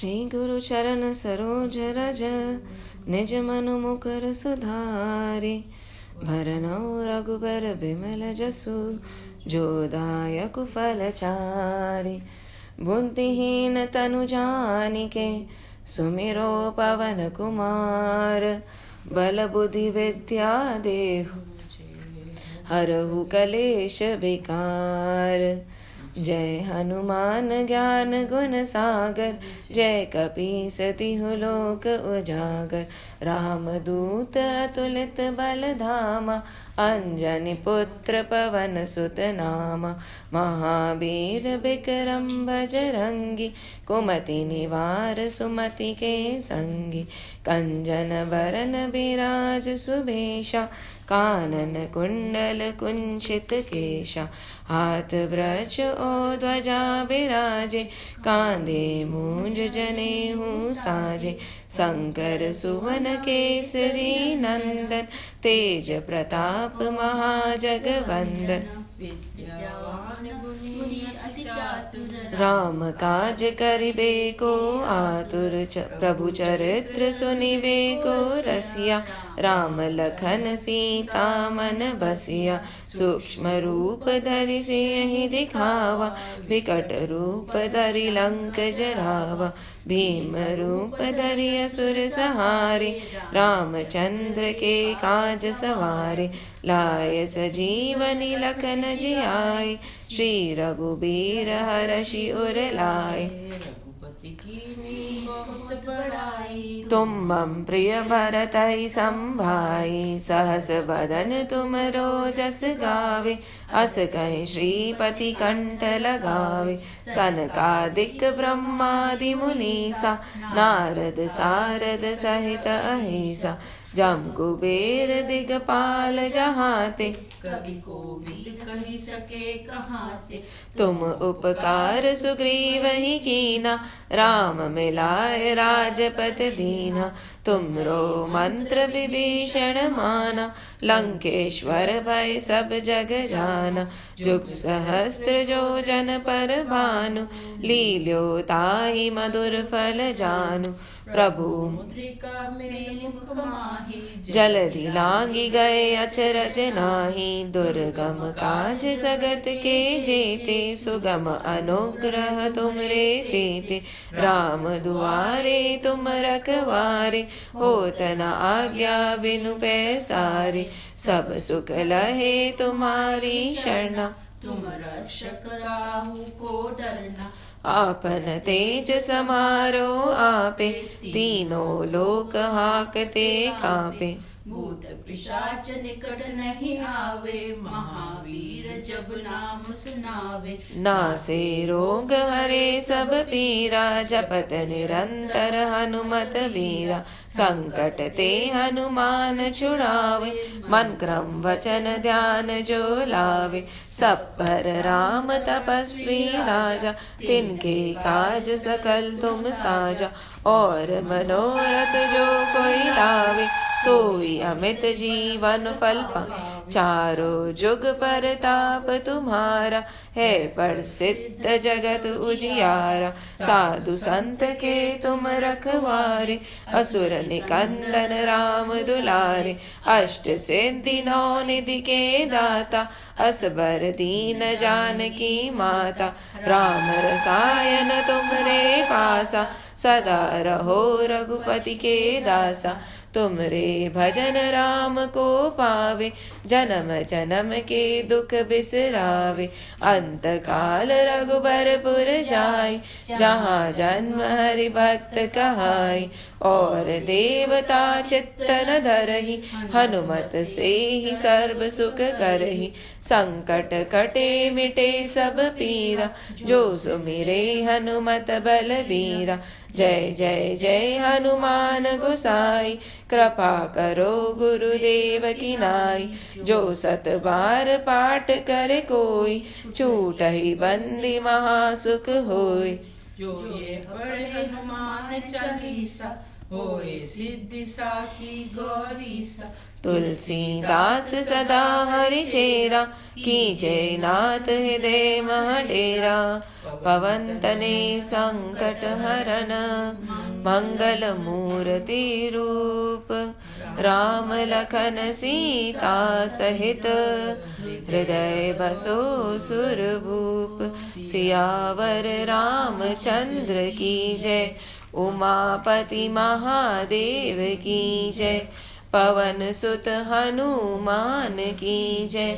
श्री गुरु चरण सरोज रज, निज मनु मुकर सुधारे। भरनौ रघुबर बिमल जसु, जो दायक फल चारि। बुद्धिहीन तनु जानिके सुमिरो पवन कुमार, बल बुद्धि विद्या देहु। हरहु कलेश विकार। जय हनुमान ज्ञान गुण सागर, जय कपी सती लोक उजागर। राम दूत अतुलित बल धामा, अंजनी पुत्र पवन सुत नामा। महावीर विक्रम बजरंगी, कुमति निवार सुमति के संगी। कञ्जन वरन विराज सुभेशा कानन कुण्डल कुञ्चित केशा। हाथ व्रज ओ ध्वजा विराजे कान्दे मूञ्ज हूँ साजे। शंकर सुवन केसरी नंदन, तेज प्रताप महाजगवंदन। राम काज करिबे को आतुर प्रभु चरित्र सुनिबे को रसिया। राम लखन सीता मन बसिया। सूक्ष्म रूप धरि सिंह दिखावा विकट रूप धरि लंक जरावा भीम रूप धरि असुर सहारे रामचंद्र के काज सवारे लाय सजीवनी लखन जियाय श्री रघुबीर हरषि उर लाय तुम मम प्रिय भरत संभाई सहस बदन तुम रोजस गावे अस कहीं श्रीपति कंठ लगावे। सन का दिक ब्रह्मादि मुनीसा, नारद सारद सहित अहिसा। जम कुबेर दिगपाल जहाते। कवि को भी कही सके कहाते। तुम उपकार सुग्रीव ही कीना राम मिलाए राजपत दीना। तुमरो मंत्र विभीषण माना लंकेश्वर भय सब जग जाना। जुग सहस्त्र जो जन पर भानु लील्यो ताहि मधुर फल जानु। प्रभु जलधि लांगी गए अचरज नाही। दुर्गम काज जगत के जेते। सुगम अनुग्रह तुमरे तेते। राम दुआरे तुम रखवारे होत न आज्ञा बिनु पैसारे। सब सुख लहे तुम्हारी शरणा। तुम रक्षक राहु को डरना। आपन तेज समारो आपे तीनों लोक हाकते कापे। भूत पिशाच निकट नहीं आवे, महावीर जब नाम सुनावे। नासे रोग हरे सब पीरा, जपत निरंतर हनुमत वीरा। संकट ते हनुमान छुड़ावे मन क्रम वचन ध्यान जो लावे। सब पर राम तपस्वी राजा, तिनके काज सकल तुम साजा। और मनोरथ जो कोई लावे, सोई अमित जीवन फल पा। चारो जुग पर ताप तुम्हारा, है प्रसिद्ध जगत उजियारा। साधु संत के तुम रखवारे, असुर निकंदन राम दुलारे अष्ट सिद्धि नौ निधि के दाता असबर दीन जान की माता राम रसायन तुमरे पासा सदा रहो रघुपति के दासा तुमरे भजन राम को पावे जन्म जन्म के दुख बिसरावे अंत काल रघुबरपुर जाय जहाँ जन्म हरि भक्त कहाय और देवता चित्तन धरही, हनुमत से ही सर्व सुख करही। संकट कटे मिटे सब पीरा, जो सुमिरे हनुमत बल बीरा जय जय जय हनुमान गोसाई, कृपा करो गुरुदेव की नाई। जो सत बार पाठ करे कोई, छूट ही बंदी महासुख होय जो ये पढ़े हनुमान चालीसा होए सिद्धि साखी गौरी सा तुलसीदास सदा हरि चेरा। की जय नाथ हृदय महडेरा। पवन तने संकट हरन मंगल मूर्ति रूप। राम लखन सीता सहित। हृदय बसो सुर भूप सियावर रामचंद्र की जय। उमापति महादेव की जय पवन सुत हनुमान की जय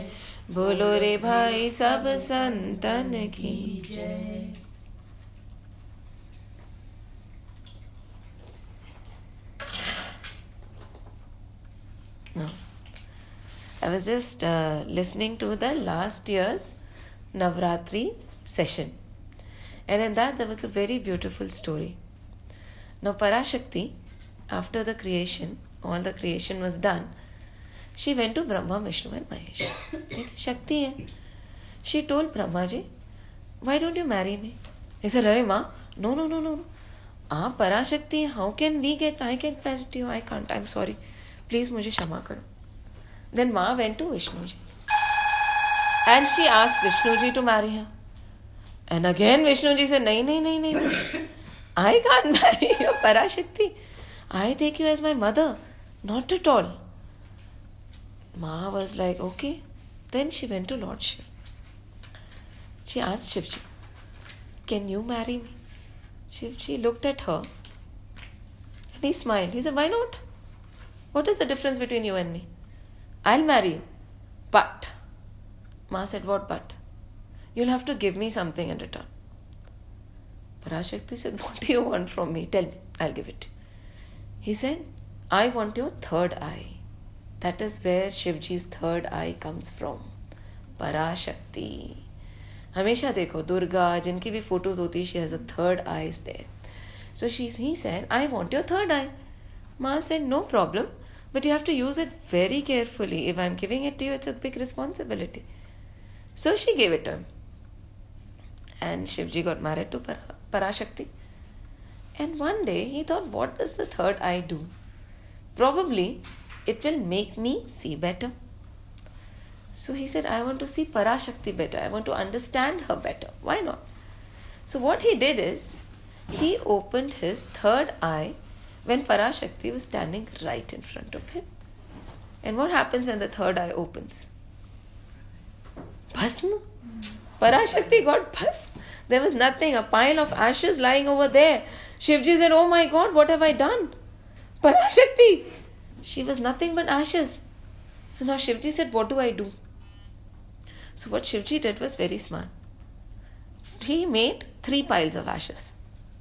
बोलो रे भाई सब संतन की जय I was just uh, listening to the last year's Navratri session. And in that, there was a very beautiful story. Now, Parashakti, after the creation, all the creation was done, she went to Brahma, Vishnu, and Mahesh. Shakti hai. She told Brahmaji, Why don't you marry me? He said, Arey ma, no, no, no, no. आप पराशक्ति हैं how can we get I can married you I can't I am sorry please मुझे क्षमा करो then Maa went to Vishnu ji and she ask Vishnu ji to marry her and again Vishnu ji से नहीं नहीं I can't marry you, Parashakti. I take you as my mother. Not at all. Ma was like, okay. Then she went to Lord Shiva. She asked Shivji, can you marry me? Shivji looked at her and he smiled. He said, why not? What is the difference between you and me? I'll marry you. But, Ma said, what but? You'll have to give me something in return. Parashakti said, What do you want from me? Tell me, I'll give it. He said, I want your third eye. That is where Shivji's third eye comes from. Parashakti. हमेशा देखो दुर्गा जिनकी भी photos होती है she has a third eye is there so she he said I want your third eye Maa said no problem but you have to use it very carefully if I am giving it to you it's a big responsibility so she gave it and Shivji got married to Para- Parashakti. And one day he thought, what does the third eye do? Probably it will make me see better. So he said, I want to see Parashakti better. I want to understand her better. Why not? So what he did is, he opened his third eye when Parashakti was standing right in front of him. And what happens when the third eye opens? Bhasma. Parashakti got bhasma. There was nothing, a pile of ashes lying over there. Shivji said, Oh my god, what have I done? Parashakti. She was nothing but ashes. So now Shivji said, What do I do? So what Shivji did was very smart. He made three piles of ashes.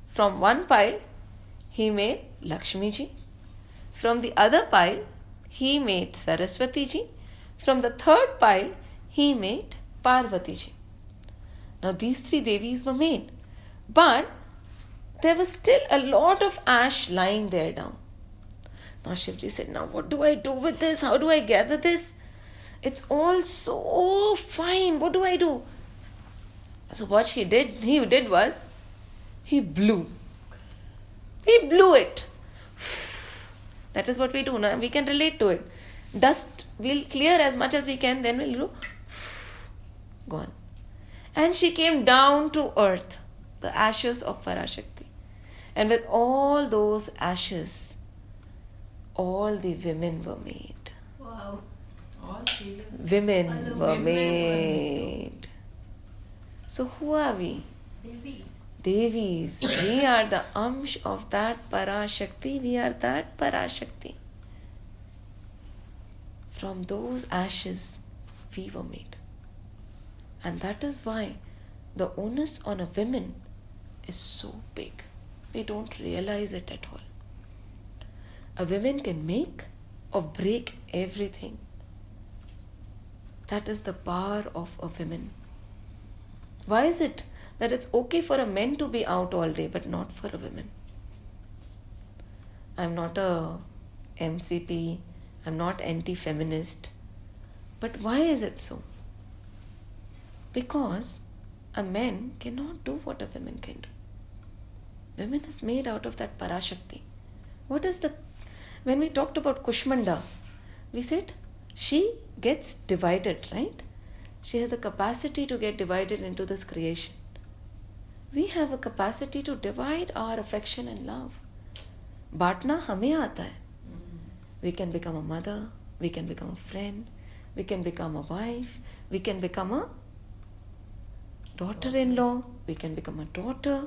From one pile, he made Lakshmiji. From the other pile, he made Saraswati ji. From the third pile, he made Parvati ji. Now these three Devis were made. But there was still a lot of ash lying there down. Now Shivji said, Now what do I do with this? How do I gather this? It's all so fine. What do I do? So what she did, he did was he blew. He blew it. That is what we do now. We can relate to it. Dust we'll clear as much as we can, then we'll do gone. And she came down to earth, the ashes of Parashakti. And with all those ashes, all the women were made. Wow. All. Women All were women were made. So who are we? Devi. Devis. We are the amsh of that Parashakti. We are that Parashakti. From those ashes, we were made. And that is why the onus on a woman is so big. We don't realize it at all. A woman can make or break everything. That is the power of a woman. Why is it that it's okay for a man to be out all day but not for a woman? I'm not a MCP, I'm not anti feminist. But why is it so? Because a man cannot do what a woman can do. Women is made out of that Parashakti. What is the. When we talked about Kushmanda, we said she gets divided, right? She has a capacity to get divided into this creation. We have a capacity to divide our affection and love. बांटना हमें आता है we can become a mother, we can become a friend, we can become a wife, we can become a daughter in law, we can become a daughter.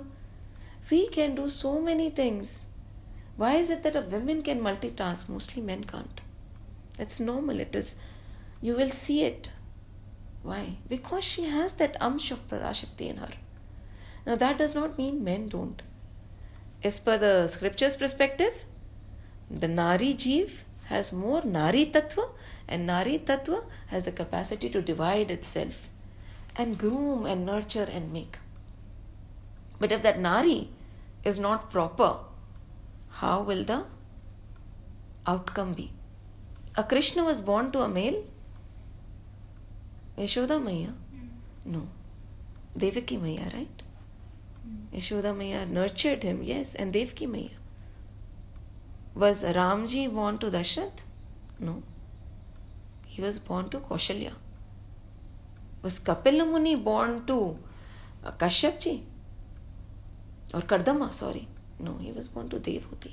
We can do so many things. Why is it that a woman can multitask? Mostly men can't. It's normal. It is. You will see it. Why? Because she has that amsh of Parashakti in her. Now that does not mean men don't. As per the scripture's perspective, the Nari Jeev has more Nari Tattva, and Nari Tattva has the capacity to divide itself and groom and nurture and make. But if that Nari is not proper, how will the outcome be? A Krishna was born to a male? Yashoda Maya? Hmm. No. Devaki Maya, right? Hmm. Yashoda Maya nurtured him, yes, and Devaki Maya. Was Ramji born to Dashrath? No. He was born to Kaushalya. Was Kapila Muni born to uh, Kashyapji? Or Kardama, sorry. No, he was born to Devhuti.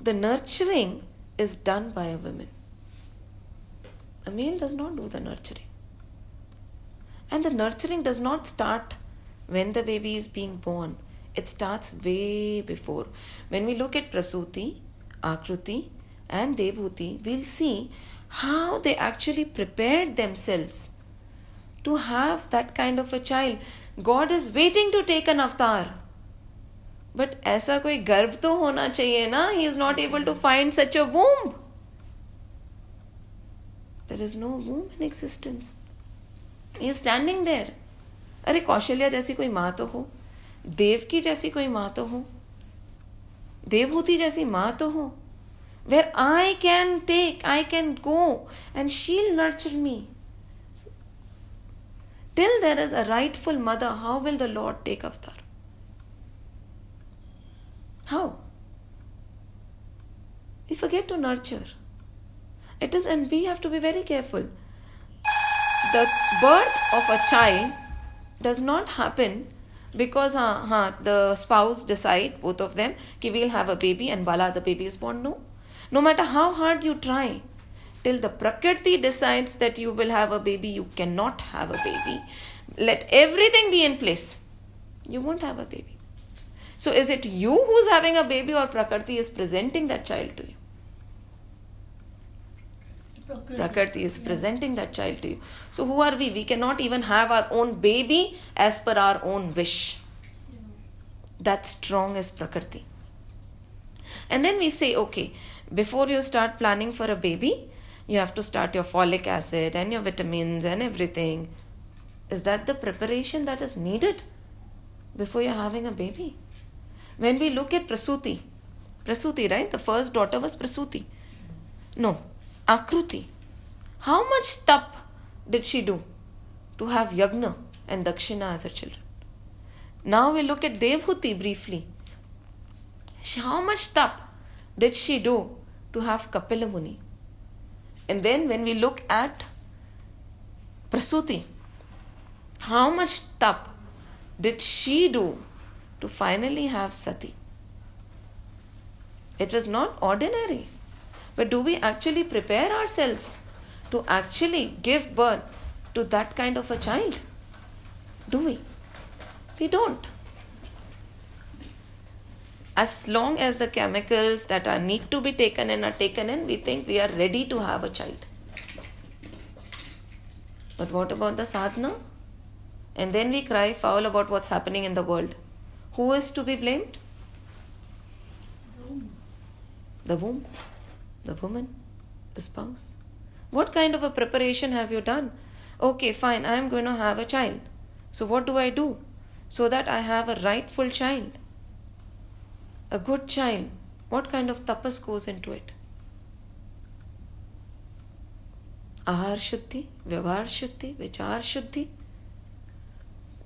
The nurturing is done by a woman. A male does not do the nurturing. And the nurturing does not start when the baby is being born. It starts way before. When we look at Prasuti, Akruti, and Devhuti, we'll see how they actually prepared themselves to have that kind of a child. God is waiting to take an avatar. But ऐसा कोई गर्भ तो होना चाहिए ना? He is not able to find such a womb there is no womb in existence he standing there अरे कौशल्या जैसी कोई माँ तो हो देव की जैसी कोई माँ तो हो, देवहूति जैसी माँ तो हो where I can take I can go and she'll nurture me till there is a rightful mother, how will the Lord take avtar? How? We forget to nurture. It is, and we have to be very careful. The birth of a child does not happen because uh, huh, the spouse decide, both of them, ki we'll have a baby and voila, the baby is born. No. No matter how hard you try, till the prakriti decides that you will have a baby you cannot have a baby let everything be in place you won't have a baby so is it you who's having a baby or Prakriti is presenting that child to you? Prakriti, Prakriti is presenting that child to you. So who are we? We cannot even have our own baby as per our own wish. Yeah. That strong is Prakriti. And then we say, okay, before you start planning for a baby, you have to start your folic acid and your vitamins and everything. Is that the preparation that is needed before you're having a baby? When we look at Prasuti, Prasuti, right? The first daughter was Prasuti. No, Akruti. How much tap did she do to have Yagna and Dakshina as her children? Now we look at Devhuti briefly. How much tap did she do to have Kapila Muni? And then when we look at Prasuti, how much tap did she do to finally have sati. It was not ordinary. But do we actually prepare ourselves to actually give birth to that kind of a child? Do we? We don't. As long as the chemicals that are need to be taken in are taken in, we think we are ready to have a child. But what about the sadhana? And then we cry foul about what's happening in the world. Who is to be blamed? The womb, the woman, the spouse. What kind of a preparation have you done? Okay, fine, I am going to have a child. So, what do I do so that I have a rightful child? A good child. What kind of tapas goes into it? Ahar Shuddhi, Vyavahar Shuddhi, Vichar Shuddhi,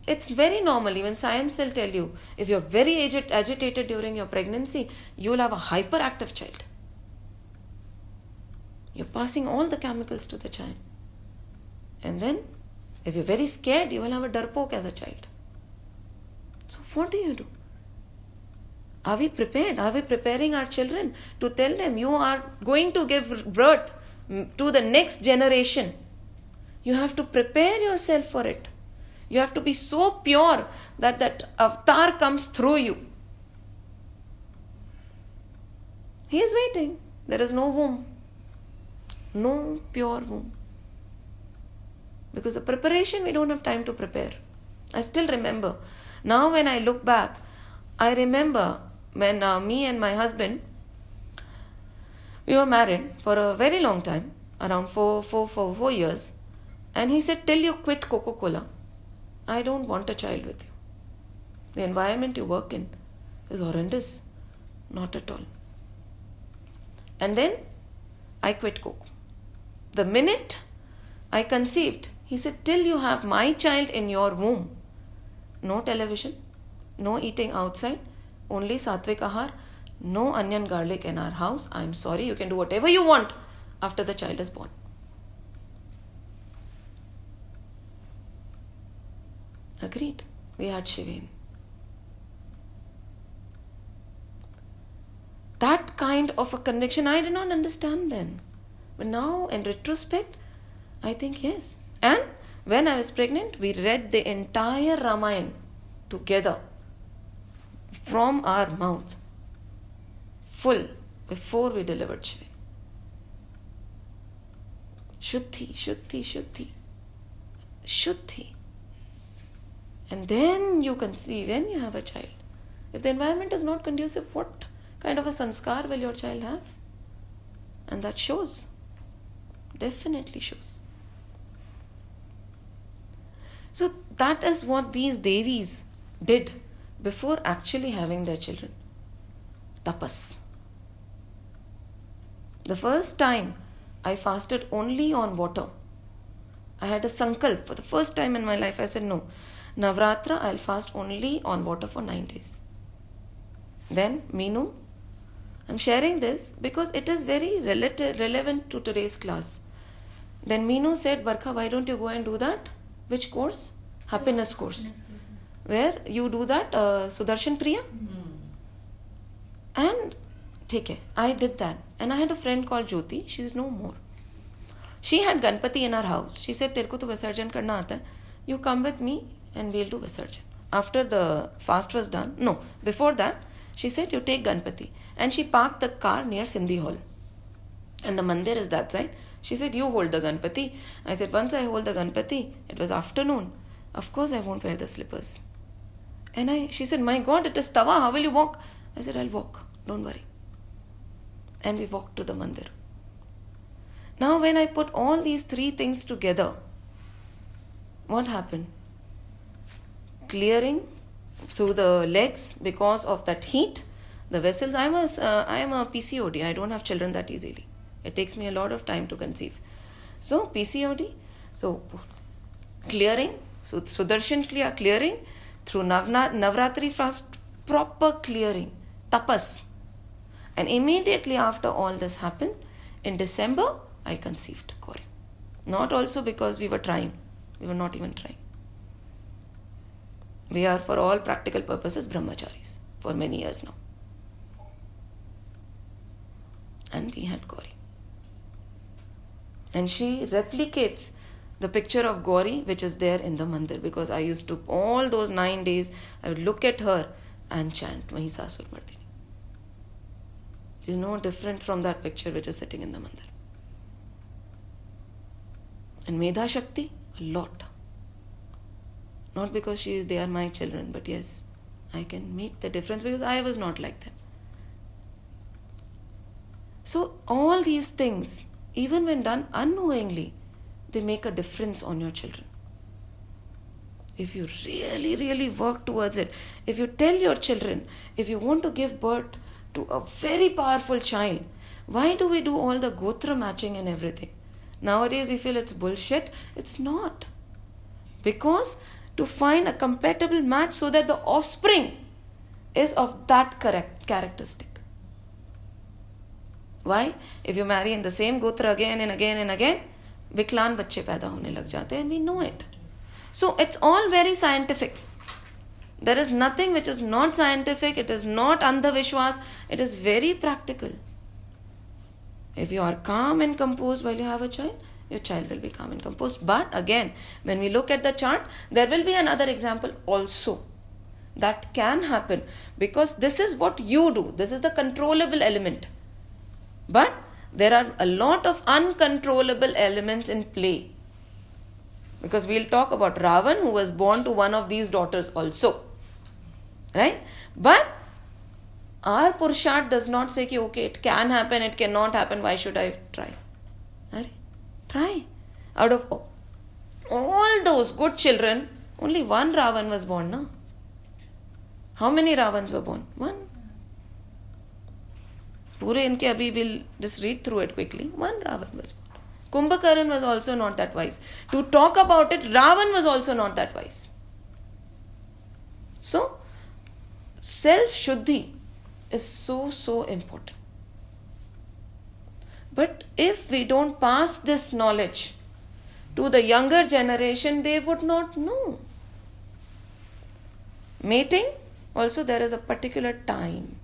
it's very normal. Even science will tell you if you're very agit- agitated during your pregnancy, you will have a hyperactive child. You're passing all the chemicals to the child. And then, if you're very scared, you will have a darpok as a child. So, what do you do? Are we prepared? Are we preparing our children to tell them you are going to give birth to the next generation? You have to prepare yourself for it. You have to be so pure that that avatar comes through you. He is waiting. There is no womb. No pure womb. Because the preparation, we don't have time to prepare. I still remember. Now, when I look back, I remember when uh, me and my husband we were married for a very long time around four, four, four, four years. And he said till you quit coca-cola i don't want a child with you. The environment you work in is horrendous. Not at all. And then i quit coke. The minute i conceived he said till you have my child in your womb no television no eating outside only sattvic ahar, no onion garlic in our house. I'm sorry, you can do whatever you want after the child is born. Agreed. We had Shivin. That kind of a connection I did not understand then. But now, in retrospect, I think yes. And when I was pregnant, we read the entire Ramayana together from our mouth full before we delivered Shiva. Shuddhi, Shuddhi, Shuddhi. Shuddhi. And then you conceive, when you have a child. If the environment is not conducive, what kind of a sanskar will your child have? And that shows. Definitely shows. So that is what these Devis did before actually having their children. Tapas. The first time I fasted only on water. I had a sankalp for the first time in my life. I said, No, Navratra, I'll fast only on water for nine days. Then, Meenu, I'm sharing this because it is very relative, relevant to today's class. Then Meenu said, Barkha, why don't you go and do that? Which course? Happiness course where you do that Sudarshan Kriya and ठीक है I did that and I had a friend call Jyoti she is no more she had Ganpati in our house she say तेरे को तो विसर्जन करना आता है you come with me and we'll do visarjan after the fast was done no before that she said you take Ganpati and she park the car near Sindhi hall and the mandir is that side she said you hold the Ganpati I said once I hold the Ganpati it was afternoon of course I wore where the slippers And I, she said, My God, it is Tawa. How will you walk? I said, I'll walk. Don't worry. And we walked to the mandir. Now, when I put all these three things together, what happened? Clearing through the legs because of that heat. The vessels, I'm a, uh, I'm a PCOD. I don't have children that easily. It takes me a lot of time to conceive. So, PCOD. So, clearing. So, Sudarshan Kriya clearing through Navna, Navratri fast, proper clearing, tapas. And immediately after all this happened, in December, I conceived Gauri. Not also because we were trying, we were not even trying. We are, for all practical purposes, brahmacharis for many years now. And we had Gauri. And she replicates the picture of Gauri, which is there in the mandir, because I used to, all those nine days, I would look at her and chant Mahishasur Mardini. She's no different from that picture which is sitting in the mandir. And Medha Shakti, a lot. Not because she is, they are my children, but yes, I can make the difference because I was not like them. So, all these things, even when done unknowingly, they make a difference on your children. If you really, really work towards it, if you tell your children, if you want to give birth to a very powerful child, why do we do all the gotra matching and everything? Nowadays we feel it's bullshit. It's not. Because to find a compatible match so that the offspring is of that correct characteristic. Why? If you marry in the same gotra again and again and again, विकलांग बच्चे पैदा होने लग जाते हैं and we know it so it's all very scientific there is nothing which is not scientific it is not andhvishwas it is very practical if you are calm and compose well you have a child your child will be calm and composed. But again, when we look at the chart, there will be another example also. That can happen because this is what you do, this is the controllable element. But there are a lot of uncontrollable elements in play. Because we'll talk about Ravan, who was born to one of these daughters also. Right? But our Purshat does not say, okay, it can happen, it cannot happen, why should I try? Try. Out of all those good children, only one Ravan was born, no? How many Ravans were born? One. पूरे इनके अभी will just read through it quickly one Ravan was Kumbhakaran was also not that wise. To talk about it, Ravan was also not that wise. So, self shuddhi is so, so important. But if we don't pass this knowledge to the younger generation, they would not know. Mating, also, there is a particular time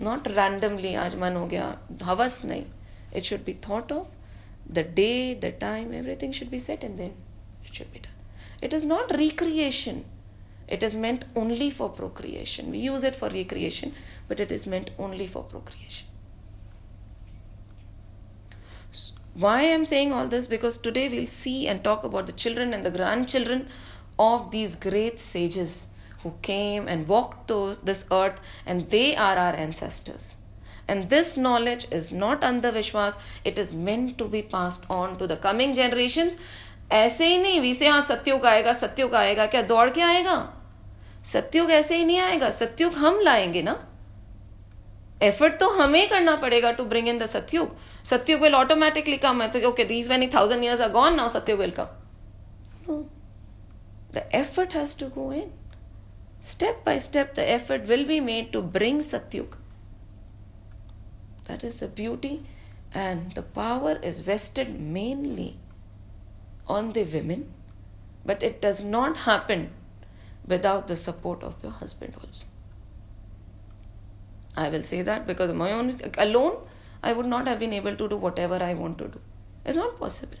not randomly आज मन हो गया हवस नहीं it should be thought of the day the time everything should be set and then it should be done it is not recreation it is meant only for procreation. We use it for recreation, but it is meant only for procreation. So why I am saying all this? Because today we'll see and talk about the children and the grandchildren of these great sages who came and walked those, this earth, and they are our ancestors. And this knowledge is not andhavishwas, it is meant to be passed on to the coming generations. ऐसे ही नहीं we से हाँ सत्युग आएगा सत्युग आएगा क्या दौड़ के आएगा? सत्युग ऐसे ही नहीं आएगा सत्युग हम लाएँगे ना? एफर्ट तो हमें करना पड़ेगा to bring in the Satyug. Satyug will automatically come है तो okay these many thousand years are gone now Satyug will come the effort has to go in Step by step, the effort will be made to bring Satyug. That is the beauty, and the power is vested mainly on the women, but it does not happen without the support of your husband also. I will say that because my own alone, I would not have been able to do whatever I want to do. It's not possible.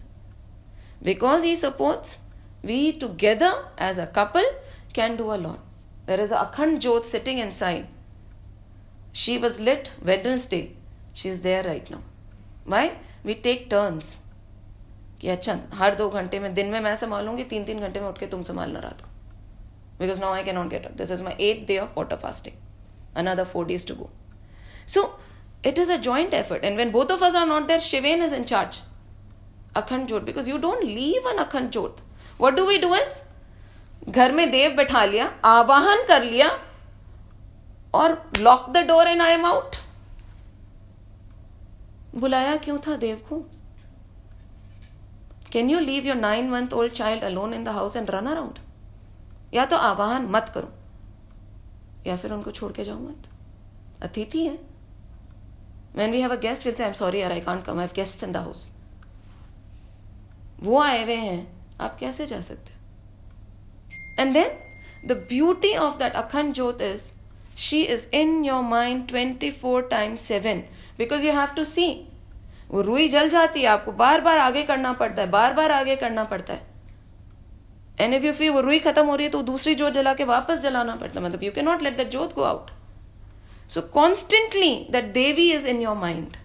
Because he supports, we together as a couple can do a lot. There is a Akhand jyot sitting inside. She was lit Wednesday. She's there right now. Why? We take turns. कि अच्छा हर दो घंटे में दिन में मैं संभालूंगी तीन तीन घंटे में उठ के तुम संभालना रात को because now I can not get up this is my eight day of water fasting another four days to go so it is a joint effort and when both of us are not there shivain is in charge akhand jyot. because you don't leave an akhand jyot. what do we do is घर में देव बैठा लिया, आवाहन कर लिया और lock the door and I am out बुलाया क्यों था देव को? Can you leave your nine month old child alone in the house and run around या तो आवाहन मत करो, या फिर उनको छोड़ के जाओ मत। अतिथि है। When we have a guest, we'll say, i'm sorry यार, i can't come. I have guests in the house. वो आए हुए हैं। आप कैसे जा सकते? And then, the beauty of that Akhand Jyot is, she is in your mind 24 times 7 because you have to see. वो रुई जल जाती है, आपको बार बार आगे करना पड़ता है, बार बार आगे करना पड़ता है। एंड इफ़ यू फ़ी वो रुई खत्म हो रही है तो दूसरी जोत जला के वापस जलाना पड़ता है। मतलब यू के not let that jot go out so constantly that Devi is in your mind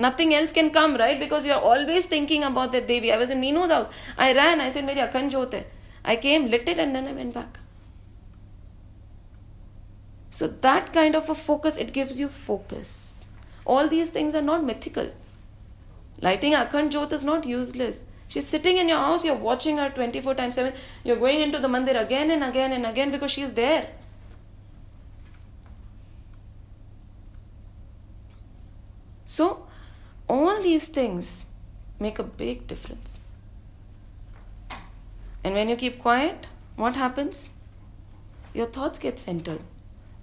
nothing else can come right because you are always thinking about that Devi I was in Meenu's house I ran I seen मेरी अखंड जोत है. I came, lit it, and then I went back. So, that kind of a focus, it gives you focus. All these things are not mythical. Lighting Akhand Jot is not useless. She's sitting in your house, you're watching her 24 times 7. You're going into the mandir again and again and again because she's there. So, all these things make a big difference. And when you keep quiet, what happens? Your thoughts get centered.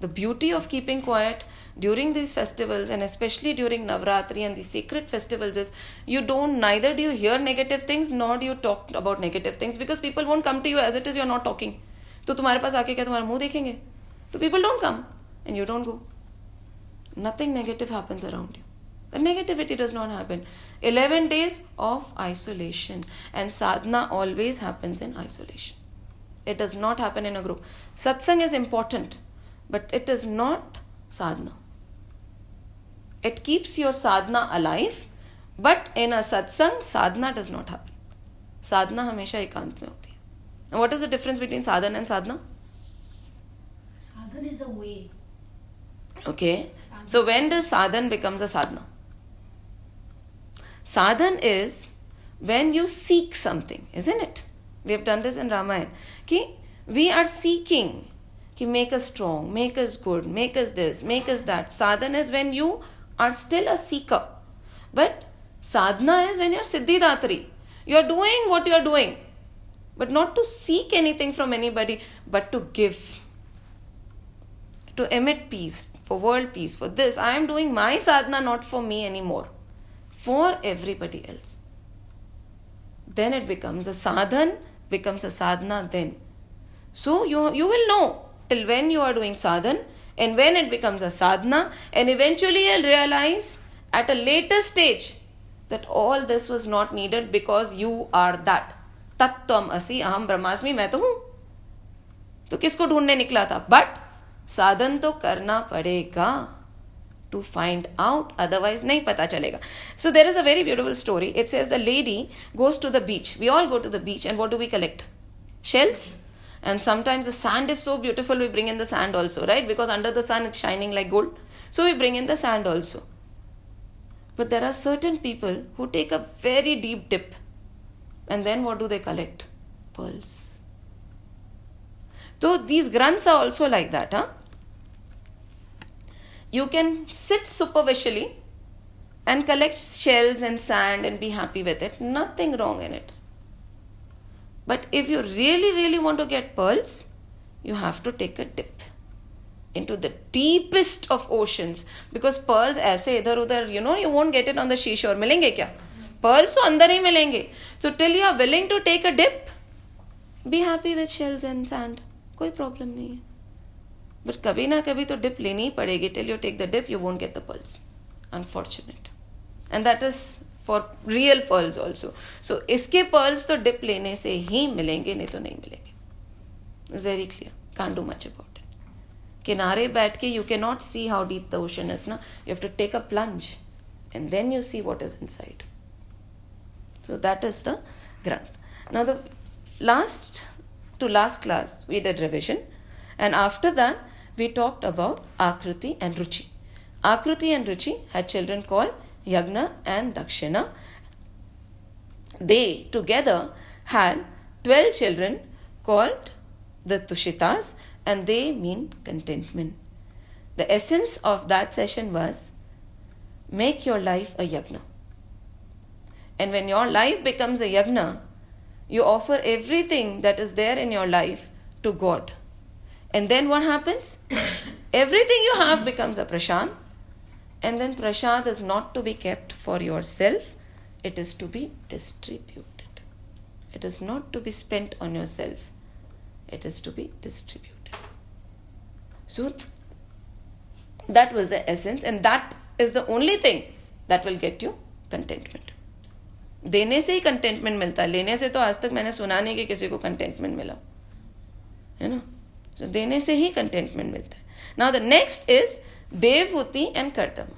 The beauty of keeping quiet during these festivals and especially during Navratri and these sacred festivals is you don't neither do you hear negative things nor do you talk about negative things because people won't come to you as it is you're not talking. तो तुम्हारे पास आके क्या तुम्हारा मुंह देखेंगे तो people don't come and you don't go. Nothing negative happens around you. The negativity does not happen. 11 days of isolation and sadhana always happens in isolation. It does not happen in a group. Satsang is important, but it is not sadhana. It keeps your sadhana alive, but in a satsang, sadhana does not happen. साधना हमेशा एकांत में होती है what is the difference between साधन and Sadhana Sadhana is the way. Okay. So when does sadhan becomes a sadhana? Sadhan is when you seek something, isn't it? We have done this in Ramayana. Ki we are seeking ki make us strong, make us good, make us this, make us that. Sadhan is when you are still a seeker. But sadhana is when you're siddhidatri. You're doing what you're doing. But not to seek anything from anybody, but to give to emit peace, for world peace, for this. I am doing my sadhana not for me anymore, for everybody else. Then it becomes a sadhan, becomes a sadhana then. So you, you will know till when you are doing sadhan and when it becomes a sadhana, and eventually you'll realize at a later stage that all this was not needed because you are that. तत्वम asi aham brahmasmi मैं तो हूँ तो किसको ढूँढने निकला था but साधन तो करना पड़ेगा to find out otherwise nahi pata chalega so there is a very beautiful story. It says the lady goes to the beach. We all go to the beach and what do we collect? Shells? And sometimes the sand is so beautiful we bring in the sand also right? Because under the sun it's shining like gold. So we bring in the sand also. But there are certain people who take a very deep dip and then what do they collect? Pearls. So these granths are also like that huh? you can sit superficially and collect shells and sand and be happy with it. Nothing wrong in it. But if you really, really want to get pearls, you have to take a dip into the deepest of oceans because pearls ऐसे इधर उधर you know you won't get it on the seashore मिलेंगे क्या pearls तो अंदर ही मिलेंगे so till you are willing to take a dip be happy with shells and sand कोई problem नहीं है बट कभी ना कभी तो डिप लेनी ही पड़ेगी. Till you take the dip you won't get the pearls unfortunate and that is for real pearls also so इसके पर्ल्स तो डिप लेने से ही मिलेंगे, नहीं तो नहीं मिलेंगे. It's very clear can't do much about it किनारे बैठ के you can not see how deep the ocean is ना. You have to take a plunge and then you see what is inside So, that is the Granth. Now, the last, to last class, we did revision. And after that we talked about Akruti and Ruchi. Akruti and Ruchi had children called Yagna and Dakshina. They together had 12 children called the Tushitas and they mean contentment. The essence of that session was make your life a yagna. And when your life becomes a yagna, you offer everything that is there in your life to God. And then what happens? Everything you have becomes a prashad. And then prashad is not to be kept for yourself, it is to be distributed. It is not to be spent on yourself, it is to be distributed. So that was the essence, and that is the only thing that will get you contentment. देने से ही contentment मिलता है लेने से तो आज तक मैंने सुना नहीं कि किसी को कंटेंटमेंट मिला है ना तो देने से ही कंटेंटमेंट मिलता है। Now the next is Devahuti and kartavya.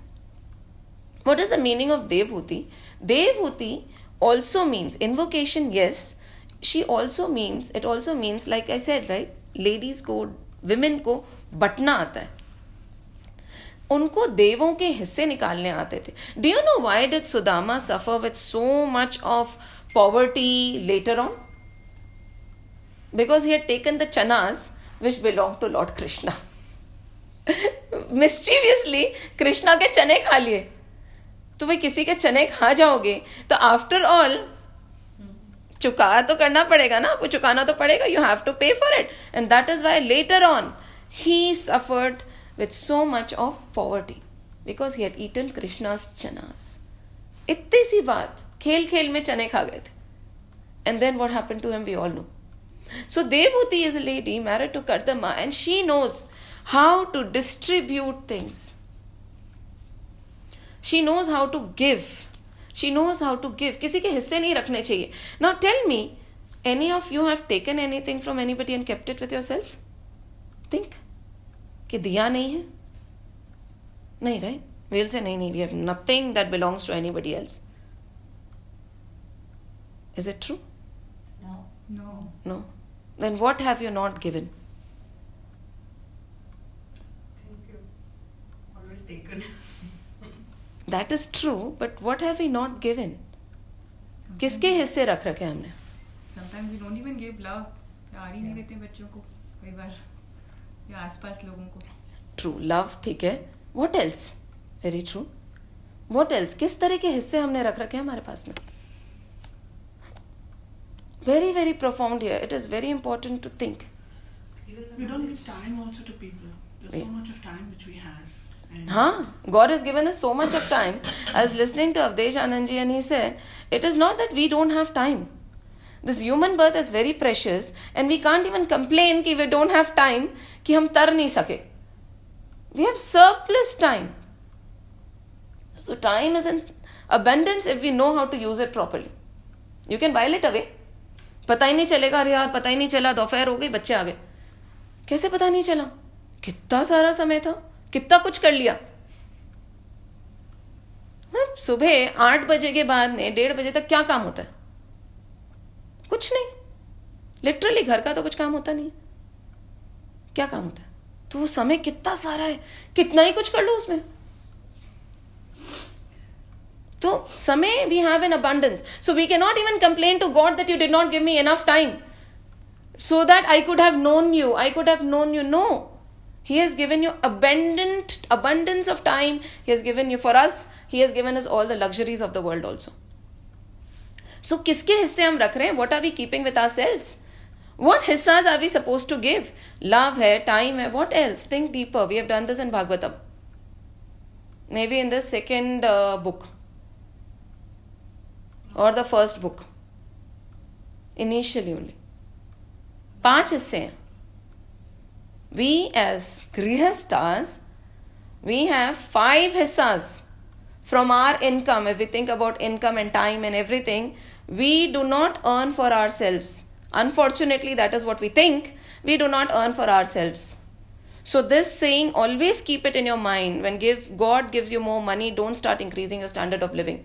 What is the meaning of Devahuti? Devahuti also means invocation yes she also means it also means like I said right ladies को women को बटना आता है। उनको देवों के हिस्से निकालने आते थे। Do you know why did Sudama suffer with so much of poverty later on because he had taken the chanas which belong to Lord Krishna mischievously Krishna के चने खा लिए। तो भाई किसी के चने खा जाओगे तो आफ्टर ऑल चुका तो करना पड़ेगा ना वो चुकाना तो पड़ेगा you have to pay for it and that is why later on he suffered with so much of poverty because he had eaten Krishna's chanas इतनी सी बात खेल खेल में चने खा गए थे। And then what happen to him, we all know. So Devhuti is a lady married to Kardama and she knows how to distribute things. She knows how to give. She knows how to give. किसी के हिस्से नहीं रखने चाहिए Now tell me, any of you have taken anything from anybody and kept it with yourself? Think. कि दिया नहीं है नहीं राइट वेल से नहीं नहीं have nothing that belongs to anybody else. Is it true? No. No. No. Then what have you not given Thank you. Always taken. that is true but what have we not given किसके हिस्से रख रखे हमने Sometimes we don't even give love. प्यार ही नहीं देते बच्चों को कई बार या आसपास लोगों को ट्रू लव ठीक है what else very true what else किस तरह के हिस्से हमने रख रखे हैं हमारे पास में Very, very profound here. It is very important to think. We don't give time also to people. There's yeah. so much of time which we have. Huh? God has given us so much of time. I was listening to Avdesh Anandji and he said, It is not that we don't have time. This human birth is very precious and we can't even complain कि we don't have time. Ki hum tar nahi sake. We have surplus time. So, time is in abundance if we know how to use it properly. You can while it away, पता ही नहीं चलेगा, अरे यार, पता ही नहीं चला, दोपहर हो गई, बच्चे आ गए। कैसे पता नहीं चला? कितना सारा समय था, कितना कुछ कर लिया। सुबह आठ बजे के बाद में डेढ़ बजे तक क्या काम होता है? कुछ नहीं। लिटरली घर का तो कुछ काम होता नहीं क्या काम होता है? तो वो समय कितना सारा है, कितना ही कुछ कर लो उसमें। तो समय we have in abundance so we can not even complain to God that you did not give me enough time so that I could have known you. I could have known you. No. He has given you abundant abundance of time. He has given you for us. He has given us all the luxuries of the world also. So किसके हिस्से हम रख रहे हैं What are we keeping with ourselves? What hissas are we supposed to give? Love है, time है, what else? Think deeper. We have done this in Bhagavatam. Maybe in the second uh, book or the first book. Initially only. पांच हिस्से हैं we as grihasthas we have five hissas from our income if we think about income and time and everything we do not earn for ourselves unfortunately that is what we think we do not earn for ourselves so this saying always keep it in your mind when give god gives you more money don't start increasing your standard of living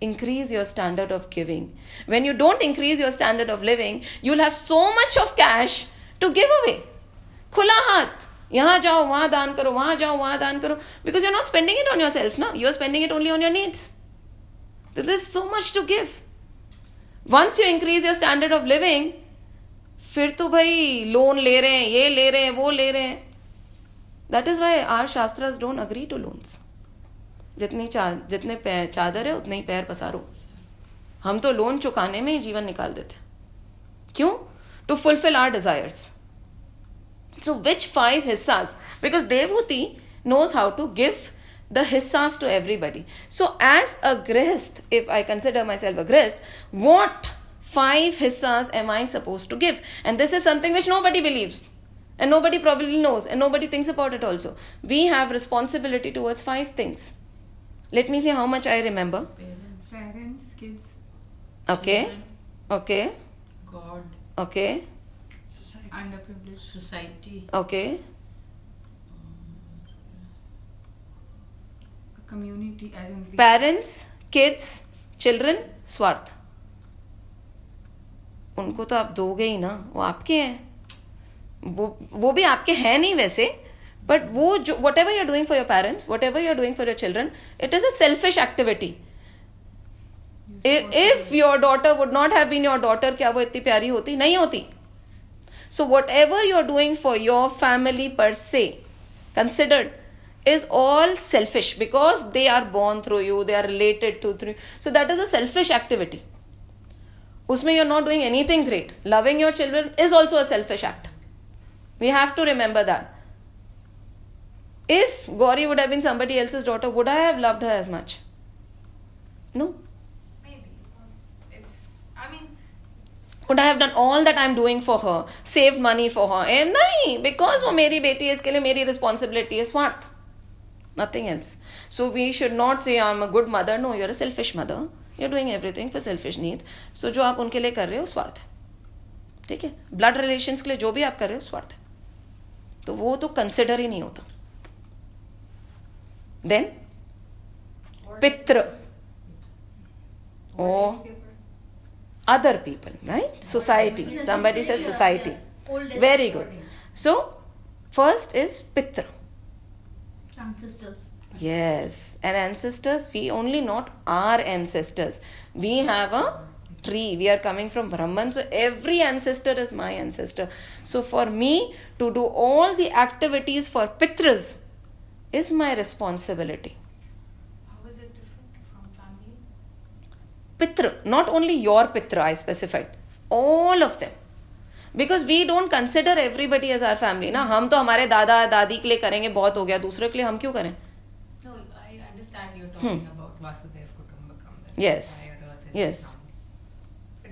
increase your standard of giving. When you don't increase your standard of living, you'll have so much of cash to give away. खुला हाथ यहाँ जाओ वहाँ दान करो वहाँ जाओ वहाँ दान करो because you're not spending it on yourself now you're spending it only on your needs there's so much to give once you increase your standard of living फिर तो भाई लोन ले रहे हैं ये ले रहे हैं वो ले रहे हैं that is why are shastras don't agree to loans जितनी चा, जितने चादर है, उतने ही पैर पसारो। हम तो लोन चुकाने में ही जीवन निकाल देते क्यों? To fulfil our desires so which five hissa because Devahuti knows how to give the hissa to everybody so as a grihastha if I consider myself a grihastha what five hissa am I suppose to give and this is something which nobody believe and nobody problem knows and nobody thinks about it also we have responsibility towards five things Let me see how much I remember. Parents, Parents, kids, Okay, Children. okay, God, okay, Society. underprivileged, society, okay, community, as in parents, kids, children, स्वार्थ उनको तो आप दोगे ही ना वो आपके हैं वो वो भी आपके हैं नहीं वैसे बट वो जो what ever you're doing for your parents what ever you're doing for your children it is a selfish activity if your daughter would not have been your daughter क्या वो इतनी प्यारी होती नहीं होती So, whatever you're doing for your family per se, considered is all selfish because they are born through you, they are related to through. So, that is a selfish activity. Usme you're not doing anything great. Loving your children is also a selfish act. We have to remember that. If Gauri would have been somebody else's daughter, would I have loved her as much? No. Maybe. It's. I mean, Would I have done all that I'm doing for her? Saved money for her? Eh, नहीं because वो मेरी बेटी है इसके लिए मेरी responsibility है स्वार्थ nothing else. So we should not say I'm a good mother. No, you're a selfish mother. You're doing everything for selfish needs. So जो आप उनके लिए कर रहे हो स्वार्थ है ठीक है ब्लड रिलेशंस के लिए जो भी आप कर रहे हो स्वार्थ है तो वो तो कंसिडर ही नहीं होता Then? Pitra. Or oh. other people, right? Society. Somebody said society. Very good. So, first is Pitra. Ancestors. Yes, and ancestors, we only not our ancestors. We have a tree. We are coming from Brahman. So every ancestor is my ancestor. So for me to do all the activities for Pitras, is my responsibility. how is it different from family? Pitra, not only your Pitra, I specified, all of them. Because we don't consider everybody as our family ना हम तो हमारे दादा दादी के लिए करेंगे बहुत हो गया दूसरे के लिए हम क्यों करें No, I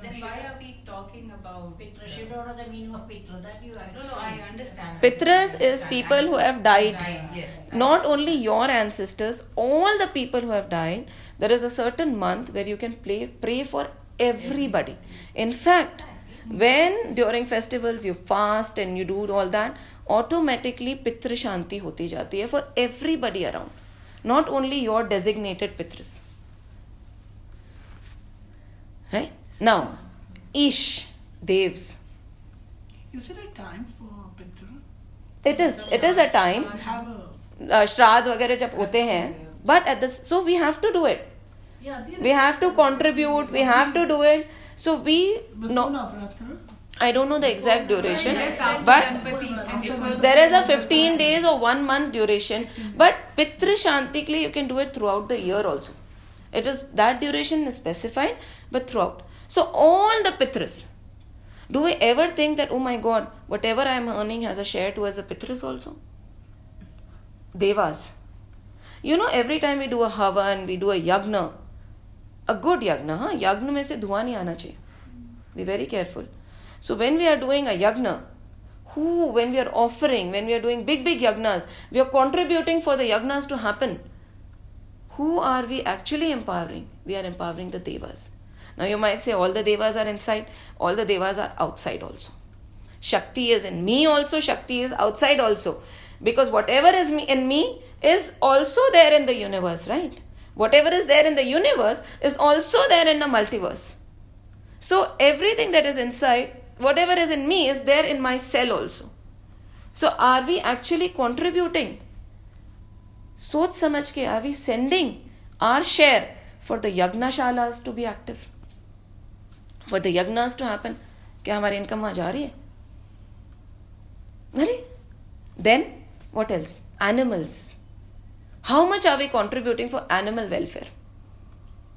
then why are we talking about Pitra. She the meaning of Pitra. That you understand. no, I understand. Pitras is people who have died. yes. Not only your ancestors, all the people who have died, there is a certain month where you can play, pray for everybody. In fact, when during festivals you fast and you do all that, automatically Pitra Shanti hoti jati hai for everybody around. Not only your designated Pitras. Right? Now, Ish, Devs. Is it a time for Pitra? It is, it is a time. Have uh, श्राद्ध वगैरह जब होते हैं but at the so we have to do it Yeah, we we have to contribute we have to do it so we no i don't know the exact duration but it there is a 15 days or one month duration but pitra shanti ke liye you can do it throughout the year also it is that duration is specified but throughout So all the Pitras. Do we ever think that, oh my god, whatever I am earning has a share towards the Pitras also? Devas. You know, every time we do a Havan, we do a Yagna, a good Yagna, huh? Yagna mein se dhua nahi aana chahiye. Be very careful. So when we are doing a Yagna, who, when we are offering, when we are doing big, big Yagnas, we are contributing for the Yagnas to happen. Who are we actually empowering? We are empowering the Devas. Now you might say all the devas are inside, all the devas are outside also. Shakti is in me also, Shakti is outside also. Because whatever is in me is also there in the universe, right? Whatever is there in the universe is also there in the multiverse. So everything that is inside, whatever is in me, is there in my cell also. So are we actually contributing? Soch samaj ke, are we sending our share for the Yagna Shalas to be active? For the yajnas to happen क्या हमारी income वहाँ जा रही है? अरे then what else animals how much are we contributing for animal welfare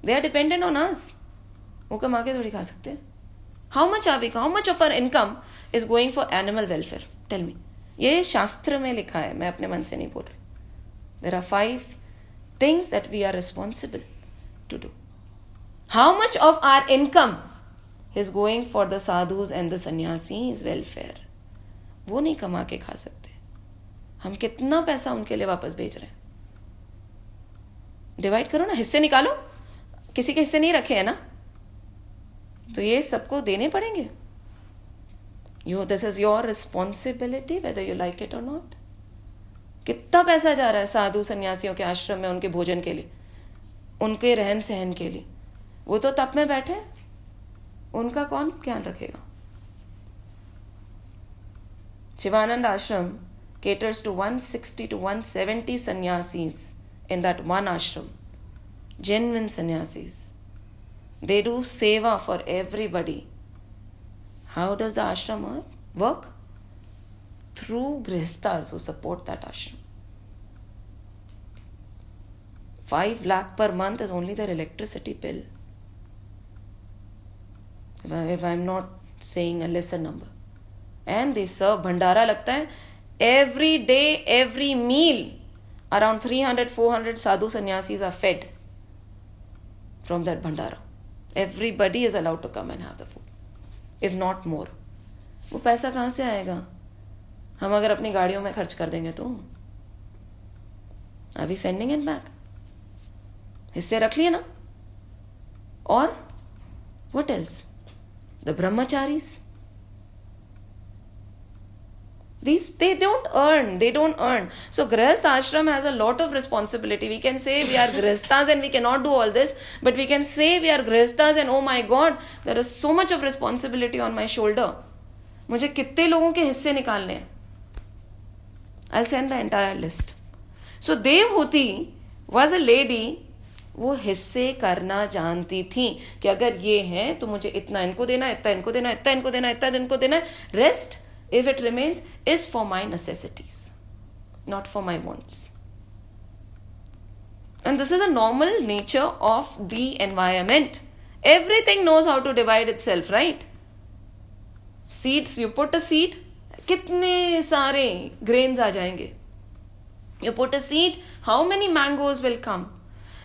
they are dependent on us वो कमा के थोड़ी खा सकते हैं। How much are we how much of our income is going for animal welfare tell me ये शास्त्र में लिखा है, मैं अपने मन से नहीं बोल रही। There are five things that we are responsible to do how much of our income is going for the sadhus and the sannyasis welfare? वो नहीं कमा के खा सकते। हम कितना पैसा उनके लिए वापस भेज रहे हैं। डिवाइड करो ना, हिस्से निकालो। किसी के हिस्से नहीं रखे हैं ना? तो ये सबको देने पड़ेंगे। You this is your responsibility whether you like it or not कितना पैसा जा रहा है साधु सन्यासियों के आश्रम में उनके भोजन के लिए, उनके रहन सहन के लिए। वो तो तप में बैठे। उनका कौन ध्यान रखेगा? Shivananda Ashram caters to 160 to 170 sannyasis in that one ashram genuine sannyasis they do seva for everybody how does the ashram work through grihasthas who support that ashram five lakh per month is only the electricity bill If, I'm not saying a lesser number. And they serve bhandara लगता है every day, every meal around 300, 400 sadhu sannyasis are fed from that bhandara. Everybody is allowed to come and have the food, if not more. वो पैसा कहाँ से आएगा हम अगर अपनी गाड़ियों में खर्च कर देंगे तो वी सेंडिंग इट बैक हिस्से रख लिए ना और what else the brahmacharis these they don't earn they don't earn so grihast ashram has a lot of responsibility we can say we are grihastas and we cannot do all this but we can say we are grihastas and oh my god there is so much of responsibility on my shoulder मुझे कितने लोगों के हिस्से निकालने हैं I send the entire list so Devahuti was a lady वो हिस्से करना जानती थी कि अगर ये है तो मुझे इतना इनको देना, इतना इनको देना, इतना इनको देना, इतना इनको देना। Rest if it remains is for my necessities not for my wants and this is a normal nature of the environment everything knows how to divide itself right seeds you put a seed कितने सारे grains आ जाएँगे? You put a seed how many mangoes will come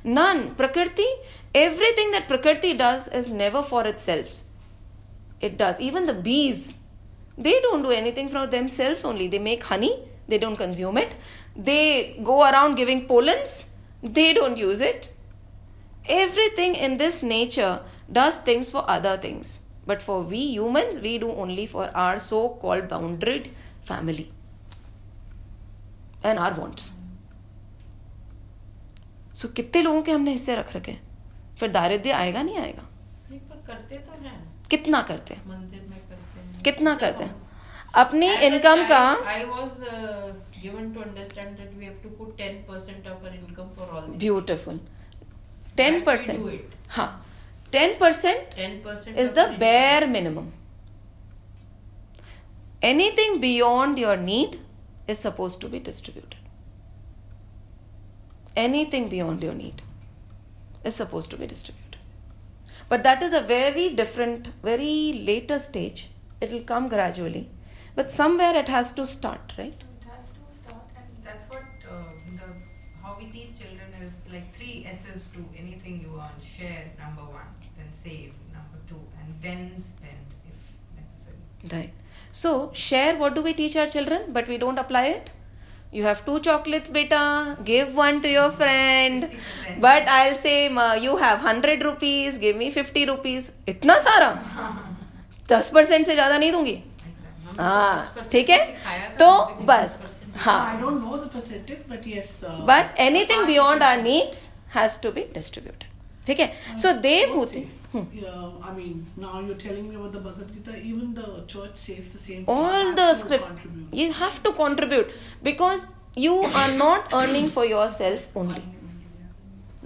None. Prakriti, everything that Prakriti does is never for itself. It does. Even the bees, they don't do anything for themselves only. They make honey, they don't consume it. They go around giving pollens, they don't use it. Everything in this nature does things for other things. But for we humans, we do only for our so called bounded family and our wants. So so, कितने लोगों के हमने हिस्से रख रखे हैं? फिर दारिद्र्य आएगा नहीं आएगा? करते तो कितना करते कितना करते हैं? अपनी इनकम का I was given to understand that we have is the bare minimum anything beyond your need is suppose to be distribute Anything beyond your need is supposed to be distributed. But that is a very different, very later stage. It will come gradually. But somewhere it has to start, right? It has to start, and that's what uh, the how we teach children is like three S's to anything you earn. Share number one, then save number two, and then spend if necessary. Right. So, share what do we teach our children, but we don't apply it? You have two chocolates बेटा give one to your friend but I say you have hundred rupees give me fifty rupees इतना सारा। दस percent से ज़्यादा नहीं दूँगी। हाँ ठीक है? तो बस हाँ। But anything beyond our needs has to be distributed ठीक है? सो देव होते Yeah, I mean, now you're telling me about the Bhagavad Gita. Even the church says the same. thing. all the script you have to contribute because you are not earning for yourself only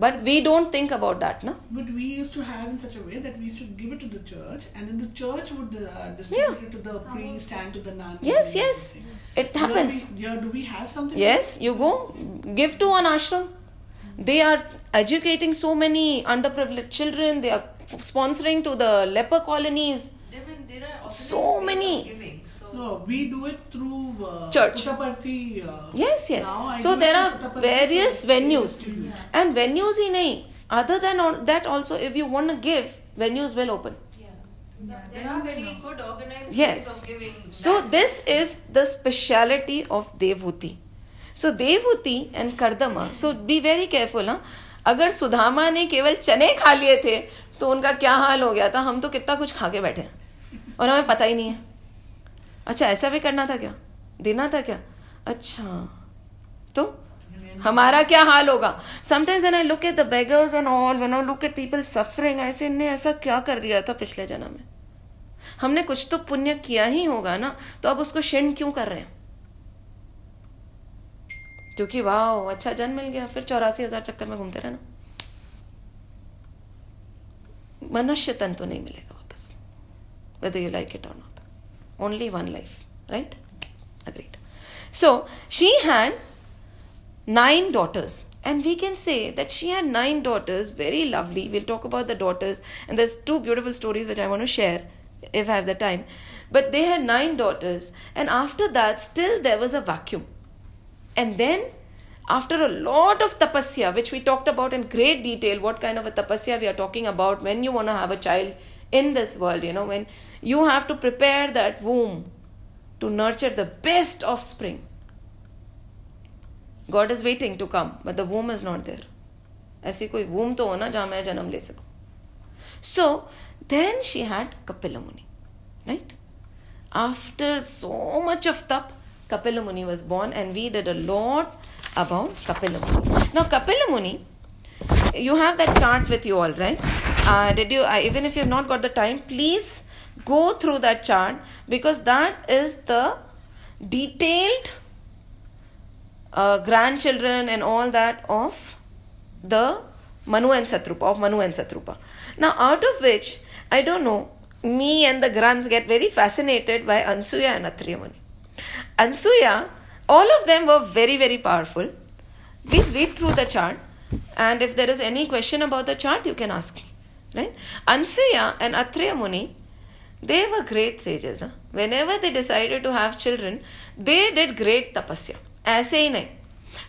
but we don't think about that na But we used to have in such a way that we used to give it to the church, and then the church would uh, distribute Yeah. it to the priest and to the nuns. Yes, yes. It happens. yeah, do we have something? yes you go give to an ashram they are educating so many underprivileged children. They are sponsoring to the leper colonies. There are so many. So no, we do it through uh, church. Uh, yes, yes. So there are various venues, yeah. and venues in a other than all, that also, if you want to give, venues will open. Yeah. Yeah. There are very good organized yes. So this is the speciality of Devhuti. So Devhuti and Kardama. So be very careful, हाँ. अगर सुदामा ने केवल चने खा लिए थे तो उनका क्या हाल हो गया था? हम तो कितना कुछ खा के बैठे और हमें पता ही नहीं है। अच्छा ऐसा भी करना था क्या? देना था क्या? अच्छा। तो हमारा क्या हाल होगा? Sometimes when I look at the beggars and all when I look at people suffering ऐसे इनने ऐसा क्या कर दिया था पिछले जन्म में? हमने कुछ तो पुण्य किया ही होगा ना? तो अब उसको क्षण क्यों कर रहे हैं? क्योंकि वाह अच्छा जन मिल गया फिर चौरासी हज़ार चक्कर में घूमते रहना मनुष्य तन तो नहीं मिलेगा वापस whether you like it or not. Only one life, right? Agreed. So she had nine daughters, and we can say that she had nine daughters, very lovely. We'll talk about the daughters, and there's two beautiful stories which I want to share if I have the time. But they had nine daughters, and after that, still there was a vacuum. And then after a lot of tapasya, which we talked about in great detail, what kind of a tapasya we are talking about when you want to have a child in this world, you know, when you have to prepare that womb to nurture the best offspring. God is waiting to come, but the womb is not there. ऐसी कोई womb तो हो ना जहाँ मैं जन्म ले सकूं. So then she had Kapila Muni, right? After so much of tap, Kapila Muni was born, and we did a lot about Kapila Muni. Now, Kapila Muni, you have that chart with you all, right? Uh, did you, uh, even if you have not got the time, please go through that chart because that is the detailed uh, grandchildren and all that of the Manu and Satrupa, of Manu and Satrupa. Now, out of which, I don't know, me and the Grants get very fascinated by Ansuya and Atriya Ansuya, all of them were very, very powerful. Please read through the chart, and if there is any question about the chart, you can ask me. Right? Ansuya and Atriya Muni, they were great sages. Huh? Whenever they decided to have children, they did great tapasya. ऐसे ही नहीं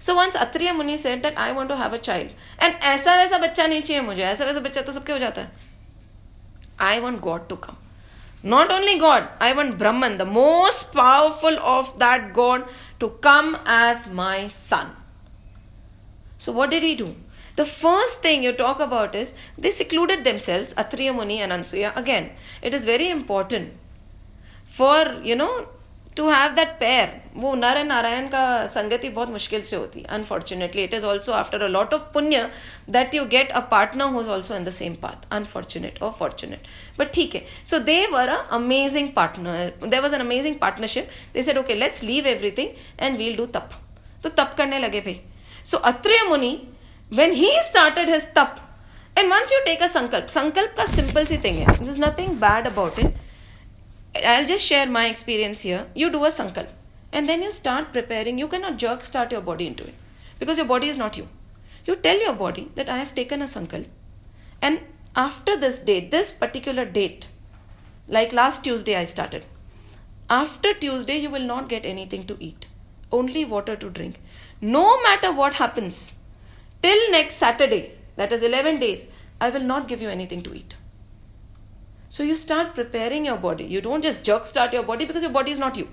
so once Atreya Muni said that I want to have a child and ऐसा वैसा बच्चा नहीं चाहिए मुझे ऐसा वैसा बच्चा तो सबके हो जाता है I want God to come not only God, I want Brahman, the most powerful of that God, to come as my son. So, what did he do? The first thing you talk about is they secluded themselves, Atriya Muni and Ansuya. Again, it is very important for, you know, to have that pair वो नर and Narayan का संगति बहुत मुश्किल से होती है unfortunately it is also after a lot of punya that you get a partner whose also in the same path unfortunate or fortunate but ठीक है. So they were a amazing partner there was an amazing partnership they said okay let's leave everything and we'll do tapa तो तप करने लगे भाई. So Atreya Muni when he started his tapa and once you take a sankalpa संकल्प का simple सी thing है this nothing bad about it I'll just share my experience here. You do a sankalp and then you start preparing. You cannot jerk start your body into it because your body is not you. You tell your body that I have taken a sankalp and after this date, this particular date, like last Tuesday I started. After Tuesday, you will not get anything to eat, only water to drink. No matter what happens, till next Saturday, that is 11 days, I will not give you anything to eat. So you start preparing your body. You don't just jerk start your body because your body is not you.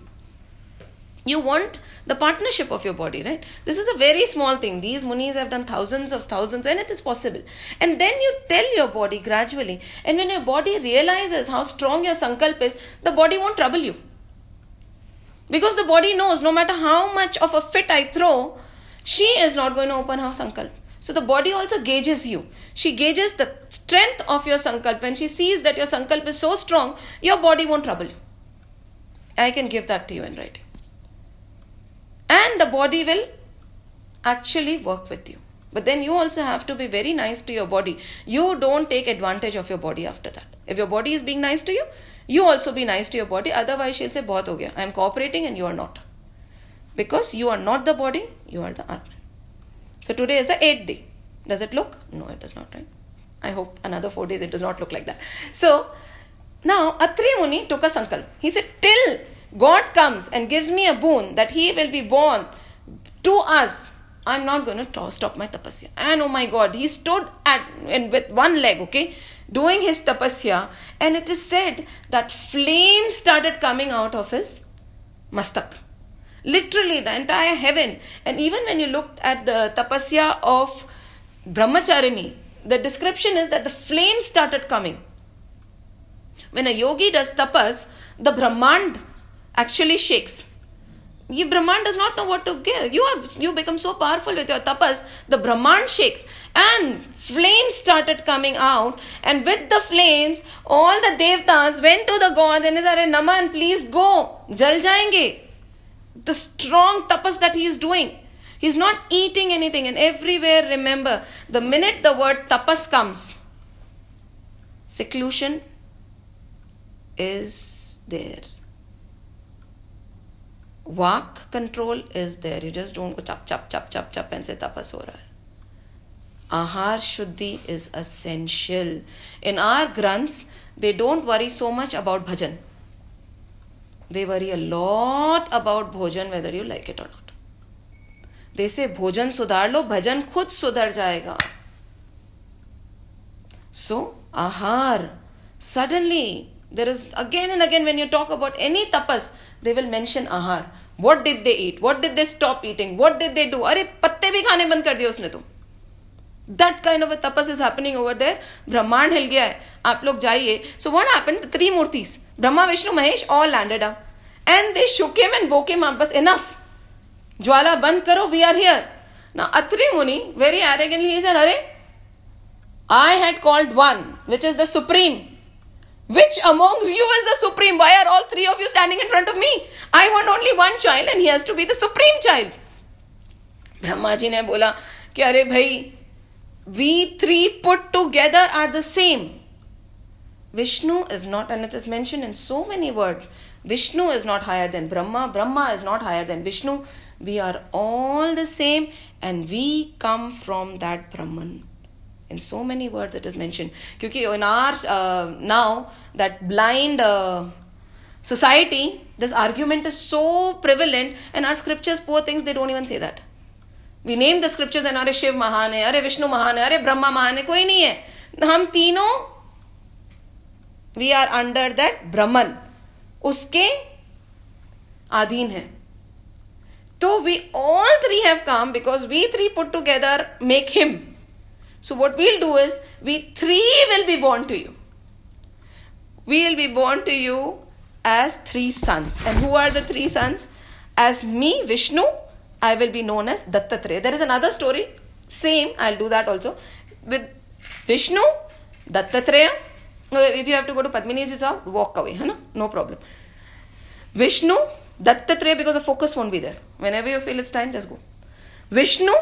You want the partnership of your body, right? This is a very small thing. These munis have done thousands of thousands and it is possible. And then you tell your body gradually. And when your body realizes how strong your sankalp is, the body won't trouble you. Because the body knows no matter how much of a fit I throw, she is not going to open her sankalp. So the body also gauges you. She gauges the strength of your sankalp. When she sees that your sankalp is so strong, your body won't trouble you. I can give that to you in writing. And the body will actually work with you. But then you also have to be very nice to your body. You don't take advantage of your body after that. If your body is being nice to you, you also be nice to your body. Otherwise, she'll say, Bahut ho gaya. I am cooperating and you are not. Because you are not the body, you are the Atman. So today is the eighth day. Does it look? No, it does not, right? I hope another four days it does not look like that. So now Atri Muni took a sankalp. He said, Till God comes and gives me a boon that he will be born to us, I'm not going to stop my tapasya. And oh my God, he stood at and with one leg, okay, doing his tapasya, and it is said that flames started coming out of his mastak literally the entire heaven. And even when you looked at the tapasya of brahmacharini the description is that the flames started coming. When a yogi does tapas the brahmand actually shakes. You brahman does not know what to give. You are you become so powerful with your tapas the brahman shakes. And flames started coming out. And with the flames all the devtas went to the god and said naman please go. Jal jayenge the strong tapas that he is doing. He's not eating anything, and everywhere, remember, the minute the word tapas comes, seclusion is there. Vak control is there. You just don't go chap, chap, chap, chap, chap and say tapas ho raha. Ahar Shuddhi is essential. In our granths, they don't worry so much about bhajan. They worry a lot about bhojan whether you like it or not they say भोजन सुधार लो भजन खुद सुधर जाएगा so ahaar suddenly there is again and again when you talk about any tapas they will mention ahaar what did they eat what did they stop eating what did they do अरे, पत्ते भी खाने बंद कर दिए उसने तुम तो. That kind of a tapas is happening over there ब्रह्मांड हिल गया है आप लोग जाइए। So one happen three murtis Brahma Vishnu Mahesh all landed up and they shook shook them and बोकेम आप बस इनफ ज्वाला बंद करो वी आर हियर ना Atri Muni very arrogantly is अरे I had called one which is the supreme Which amongst you is the supreme? Why are all three of you standing in front of me? I want only one child and he has to be the supreme child. Brahma ji ने बोला कि अरे भाई we three put together are the same. Vishnu is not, and it is mentioned in so many words. Vishnu is not higher than Brahma, Brahma is not higher than Vishnu. We are all the same and we come from that Brahman. In so many words it is mentioned. Because in our uh, now that blind uh, society, this argument is so prevalent, and our scriptures, poor things, they don't even say that. We name the scriptures and अरे शिव महान है, अरे विष्णु महान है, अरे ब्रह्मा महान है, कोई नहीं है। हम तीनों we are under that Brahman उसके अधीन है। तो we all three have come because we three put together make him so what we'll do is we three will be born to you we will be born to you as three sons and who are the three sons as me Vishnu I will be known as Dattatreya. There is another story, same, I'll do that also. With Vishnu, Dattatreya. If you have to go to Padmini's house, walk away, huh? no problem. Vishnu, Dattatreya, because the focus won't be there. Whenever you feel it's time, just go. Vishnu,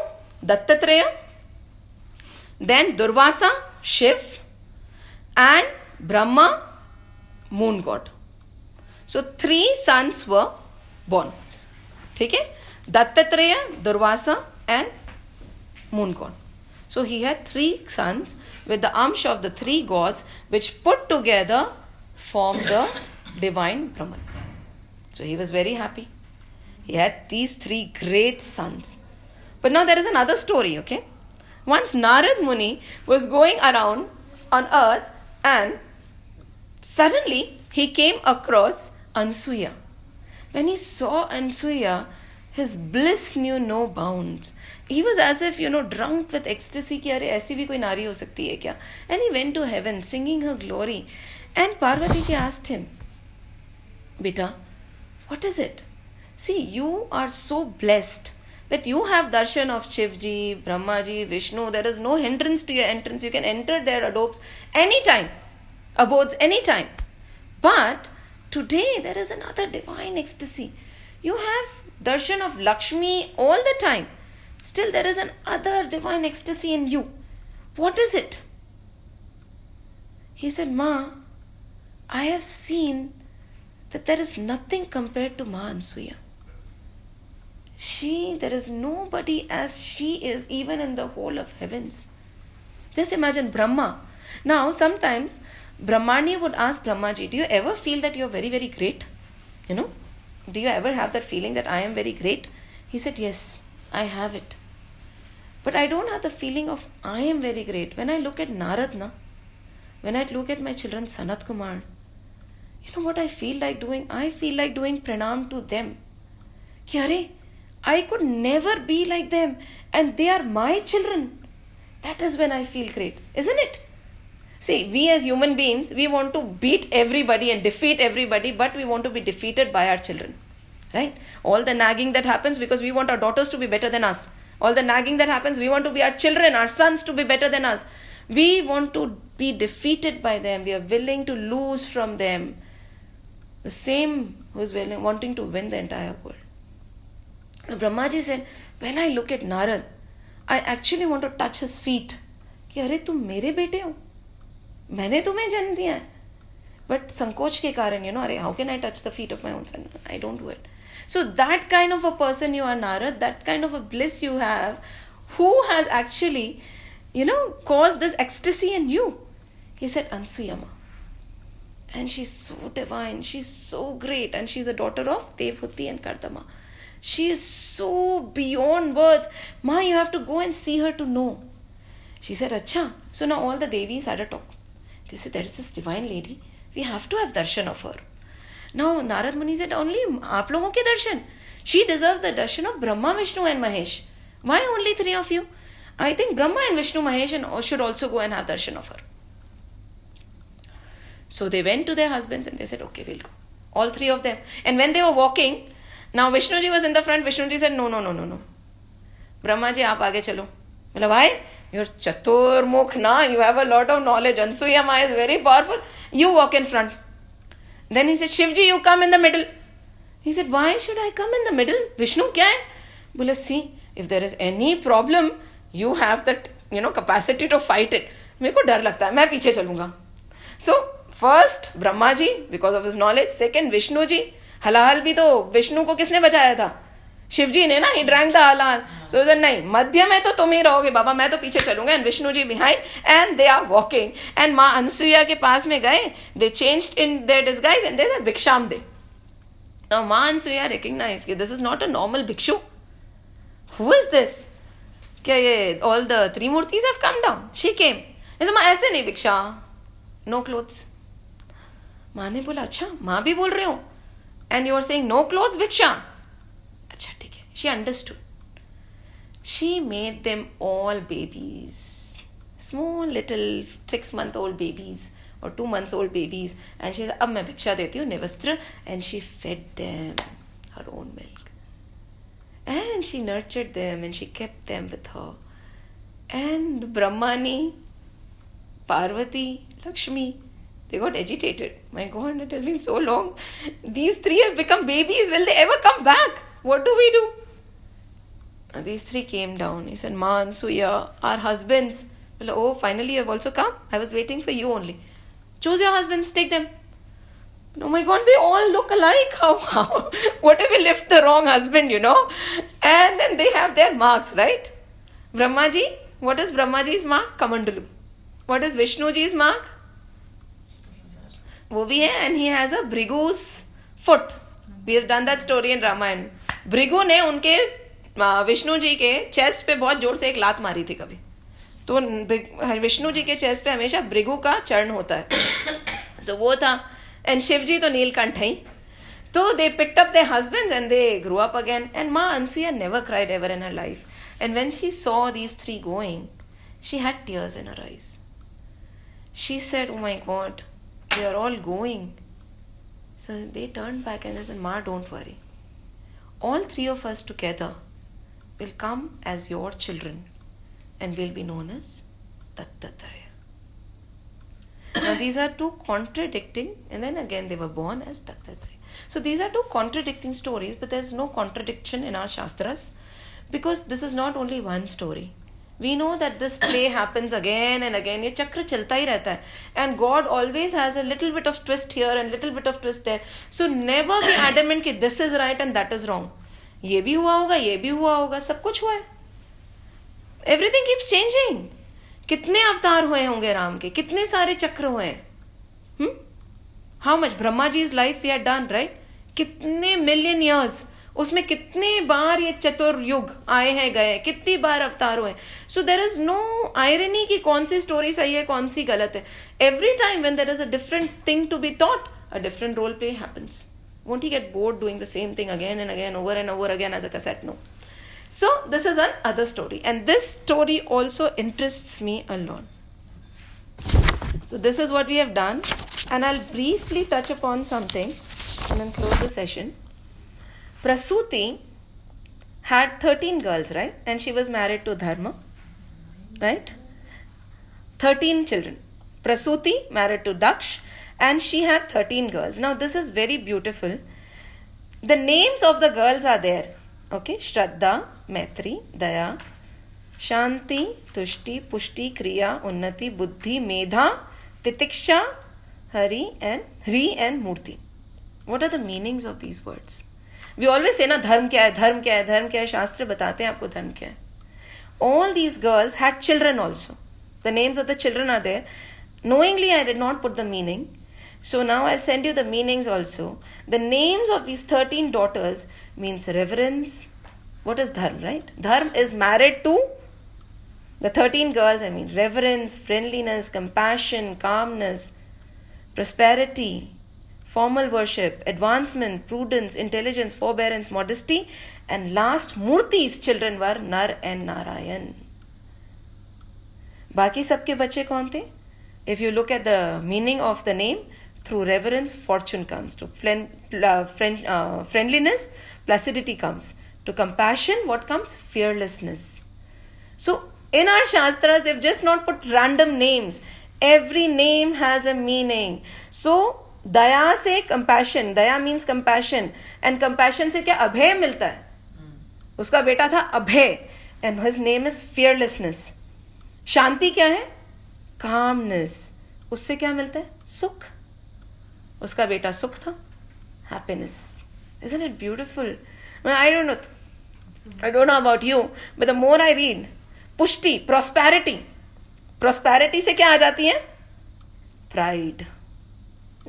Dattatreya, then Durvasa, Shiv, and Brahma, moon god. So three sons were born. ठीक है Dattatreya, Durvasa, and moon god. So he had three sons with the amsha of the three gods, which put together form the divine Brahman. So he was very happy. He had these three great sons. But now there is another story, okay? Once Narad Muni was going around on earth and suddenly he came across Ansuya. When he saw Ansuya, his bliss knew no bounds. He was as if, you know, drunk with ecstasy कि अरे ऐसी भी कोई नारी हो सकती है क्या? And he went to heaven singing her glory. And Parvati ji asked him, Beta, what is it? See, you are so blessed that you have darshan of Shivji, Brahmaji, Vishnu. There is no hindrance to your entrance. You can enter their adobes anytime, abodes anytime. But today there is another divine ecstasy. You have darshan of Lakshmi all the time. Still, there is another divine ecstasy in you. What is it? He said, Ma, I have seen that there is nothing compared to Ma Ansuya. She, there is nobody as she is, even in the whole of heavens. Just imagine Brahma. Now, sometimes Brahmani would ask Brahmaji, Do you ever feel that you're very, very great? You know, do you ever have that feeling that I am very great? He said, Yes, I have it. But I don't have the feeling of I am very great. When I look at Naradna, when I look at my children, Sanat Kumar, you know what I feel like doing? I feel like doing pranam to them. Kyare, I could never be like them, and they are my children. That is when I feel great, isn't it? See, we as human beings, we want to beat everybody and defeat everybody, but we want to be defeated by our children. Right? All the nagging that happens because we want our daughters to be better than us. All the nagging that happens, we want to be our children, our sons to be better than us. We want to be defeated by them. We are willing to lose from them. The same who's willing, wanting to win the entire world. So Brahmaji said, when I look at Narad, I actually want to touch his feet. कि अरे तुम मेरे बेटे हो मैंने तुम्हें जन्म दिया है बट संकोच के कारण यू नो अरे how can I touch the feet of my own son I don't do it so that kind of a person you are Narada that kind of a bliss you have who has actually you know caused this ecstasy in you he said ansuyama and she's so divine she's so great and she's a daughter of devhuti and kardama She is so beyond words. Ma, you have to go and see her to know. She said, Acha. So now all the Devis had a talk. They said, There is this divine lady. We have to have darshan of her. Now Narad Muni said, Only aap logon ke darshan. She deserves the darshan of Brahma, Vishnu, and Mahesh. Why only three of you? I think Brahma and Vishnu, Mahesh and should also go and have darshan of her. So they went to their husbands and they said, Okay, we'll go. All three of them. And when they were walking, now Vishnuji was in the front. Vishnuji said, No, no, no, no, no. Brahma ji, aap aage chalo. Well, why? Your Chaturmukh ना you have a lot of knowledge Anasuya Mai is very powerful you walk in front then he said Shiva you come in the middle he said why should I come in the middle Vishnu क्या है बोले see if there is any problem you have that you know capacity to fight it मेरे को डर लगता है। मैं पीछे चलूँगा। So first Brahma ji because of his knowledge second Vishnu ji हलाहल भी तो विष्णु को किसने बचाया था? शिवजी ने ना? ही ड्रैंग द हलाल सो so, नहीं मध्य में तो तुम ही रहोगे बाबा मैं तो पीछे चलूँगा and Vishnu ji behind and they are walking and माँ अनसुईया के पास में गए they change in their disguise and they bhiksham they Now, Ma Ansuya recognized that this is not a normal bhikshu. Who is this? क्या ये all the three murtis have come down? She came. ऐसे माँ ऐसे नहीं भिक्षा no clothes माँ ने बोला अच्छा माँ भी बोल रहे हो and you are saying no clothes bhiksha अच्छा ठीक है she understood she made them all babies. Small little six month old babies or two months old babies. And she said ab main bhiksha and she fed them her own milk. And she nurtured them and she kept them with her. And brahmani parvati lakshmi they got agitated. My god it has been so long. These three have become babies. Will they ever come back? What do we do? These three came down. He said, Ma Ansuya, our husbands. Well, oh, finally you have also come. I was waiting for you only. Choose your husbands, take them. Oh my god, they all look alike. How, how? What if we left the wrong husband, you know? And then they have their marks, right? Brahmaji, what is Brahmaji's mark? Kamandalu. What is Vishnuji's mark? वो and he has a has foot. We have done that story in story in Ramayana Bhrigu Vishnu ji के chest पे बहुत ज़ोर से एक लात मारी थी कभी। तो विष्णु जी के चेस्ट पे हमेशा भृगु का चरण होता है। सो so, वो था। एंड शिव जी तो नीलकंठ है तो they picked their husband and they grow up again and Ma Anasuya never cried ever in her life and when she saw these three going she had tears in her Oh my God, they are all going. So they turned back and they said, Ma, don't worry. All three of us together will come as your children and will be known as Dattatreya. now these are two contradicting and then again they were born as Dattatreya. So these are two contradicting stories but there's no contradiction in our Shastras because this is not only one story. We know that this play happens again and again. ये chakra chalta hi रहता है and God always has a little bit of twist here and little bit of twist there so never be adamant कि this is right and that ये भी हुआ होगा, ये भी हुआ होगा, सब कुछ हुआ है। एवरीथिंग कीप्स चेंजिंग कितने अवतार हुए होंगे राम के? कितने सारे चक्र हुए हैं? How much Brahma ji his life we are done right कितने मिलियन ईयर्स उसमें कितने बार ये चतुर्युग आए हैं, गए कितनी बार अवतार हुए so there is no irony की कौन सी स्टोरी सही है, कौन सी गलत है। Every time when there is a different thing to be taught a different role play happens won't he get bored doing the same thing again and again over and over again as a cassette no so, this is another story, and this story also interests me a lot. So, this is what we have done, and I'll briefly touch upon something and then close the session. Prasuti had 13 girls, right? And she was married to Dharma, right? 13 children. Prasuti married to Daksh, and she had 13 girls. Now, this is very beautiful. The names of the girls are there okay श्रद्धा मैत्री दया शांति तुष्टि पुष्टि क्रिया उन्नति बुद्धि मेधा तितिक्षा Hari and Hari and Murthy what are the meanings of these words we always say ना धर्म क्या है धर्म क्या है धर्म क्या है शास्त्र बताते हैं आपको धर्म क्या है all these girls had children also the names of the children are there knowingly i did not put the meaning So now I'll send you the meanings also. The names of these 13 daughters means reverence. What is dharm, right? Dharm is married to the 13 girls, I mean, reverence, friendliness, compassion, calmness, prosperity, formal worship, advancement, prudence, intelligence, forbearance, modesty, and last Murti's children were Nar and Narayan. बाकी सबके बच्चे कौन थे if you look at the meaning of the name through reverence fortune comes to uh, friend, uh, friendliness placidity comes to compassion what comes fearlessness so in our shastras they've just not put random names every name has a meaning so दया से compassion daya means compassion and compassion से क्या अभय मिलता है उसका बेटा था Abhaya and his name is fearlessness शांति क्या है कामनेस उससे क्या मिलता है सुख उसका बेटा सुख था happiness is it beautiful I don't know I don't know about you but the more I read pushti prosperity prosperity से क्या आ जाती है? प्राइड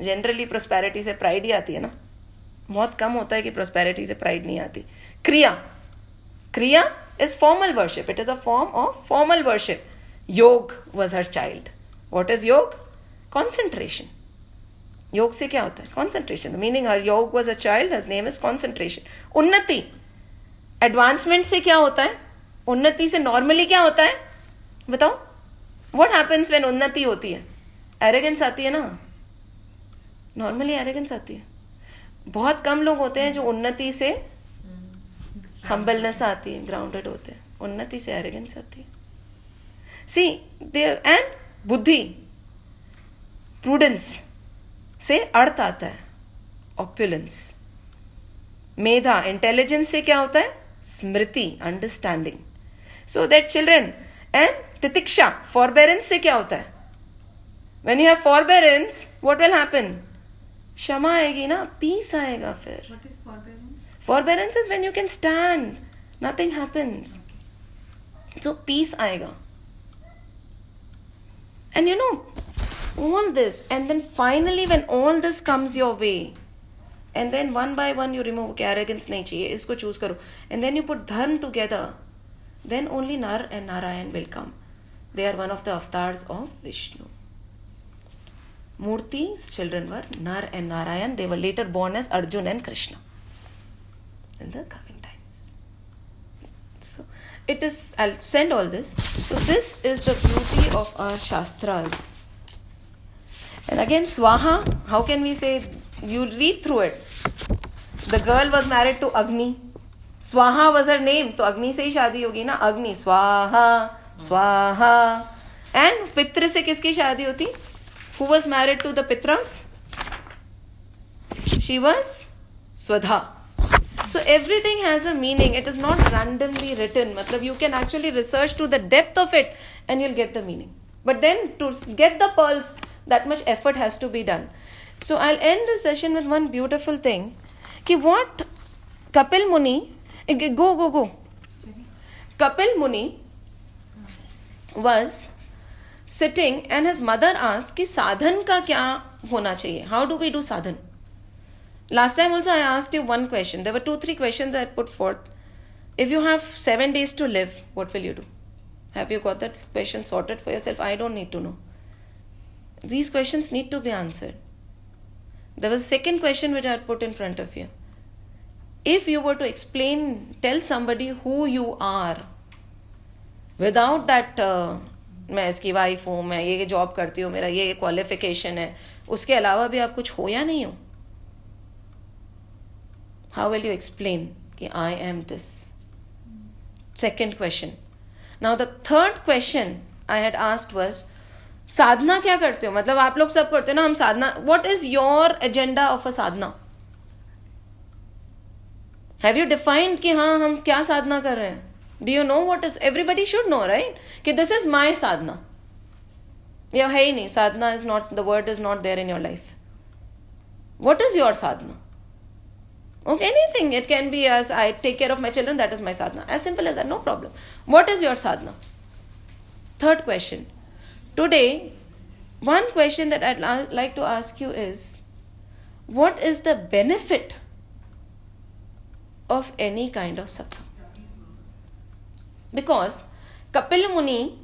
जनरली प्रोस्पैरिटी से प्राइड ही आती है ना? बहुत कम होता है कि प्रोस्पैरिटी से प्राइड नहीं आती. Kriya kriya is formal worship it is a form of formal worship Yoga was her child what is yoga concentration योग से क्या होता है? Concentration meaning her Yoga was a child his name is concentration Unnati. Advancement से क्या होता है? उन्नति से नॉर्मली क्या होता है? बताओ. वॉट हैपन्स वेन उन्नति होती है? एरेगेंस आती है ना? नॉर्मली एरेगेंस आती है. बहुत कम लोग होते हैं जो उन्नति से हम्बलनेस आती है ग्राउंडेड होते हैं. उन्नति से एरेगेंस आती है. सी दे एंड बुद्धि. प्रूडेंस से अर्थ आता है ऑप्युलेंस मेधा इंटेलिजेंस से क्या होता है? Smriti understanding so that children and titiksha forbearance से क्या होता है? When you have forbearance what will happen क्षमा आएगी ना पीस आएगा फिर. Forbearance is when you can stand nothing happens तो पीस आएगा. And you know, all this, and then finally, when all this comes your way, and then one by one you remove okay, arrogance nahi chahiye, isko choose karo, and then you put dharm together, then only Nar and Narayan will come. They are one of the avatars of Vishnu. Murti's children were Nar and Narayan. They were later born as Arjun and Krishna in the coming times. So it is, I'll send all this. So, this is the beauty of our Shastras. And again Swaha how can we say you read through it the girl was married to Agni Swaha was her name तो अग्नि से ही शादी होगी ना? अग्नि स्वाहा स्वाहा and पित्र से किसकी शादी होती? Who was married to the पित्रम्स she was Swadha so everything has a meaning it is not randomly written मतलब you can actually research to the depth of it and you'll get the meaning but then to get the pearls that much effort has to be done so i'll end the session with one beautiful thing ki what kapil muni go go go kapil muni was sitting and his mother asked कि साधन का क्या होना चाहिए how do we do साधन Last time also I asked you one question. There were two, three questions I had put forth. If you have seven days to live, what will you do? Have you got that question sorted for yourself? I don't need to know. These questions need to be answered. There was a second question which I had put in front of you. If you were to explain, tell somebody who you are without that uh, मैं इसकी wife हूँ मैं ये job करती हूँ मेरा ये qualification है उसके अलावा भी आप कुछ हो या नहीं हो how will you explain कि I am this? Second question. Now the third question I had asked was sadhana क्या करते हो मतलब आप लोग सब करते हो ना हम sadhana what is your agenda of a sadhana have you defined कि हाँ हम क्या साधना कर रहे हैं do you know what is everybody should know right कि दिस इज़ माई साधना या है ही नहीं sadhana is not the word is not there in your life what is your sadhana Okay, anything. It can be as I take care of my children, that is my sadhana. As simple as that, no problem. What is your sadhana? Third question. Today, one question that I'd like to ask you is what is the benefit of any kind of satsang? Because Kapil Muni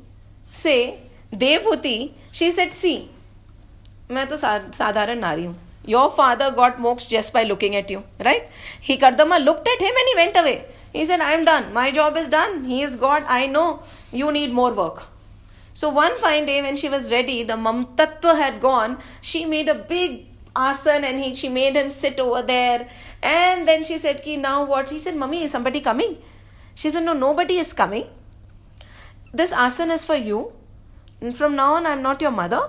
say Devhuti. she said, see, मैं तो साधारण नारी हूँ your father got moksha just by looking at you right he Kardama looked at him and he went away he said I am done my job is done he is God. I know you need more work so one fine day when she was ready, the mamtatva had gone. She made a big asan and he she made him sit over there. And then she said, Ki now what? He said, Mummy, is somebody coming? She said, No, nobody is coming. This asan is for you. And from now on, I'm not your mother.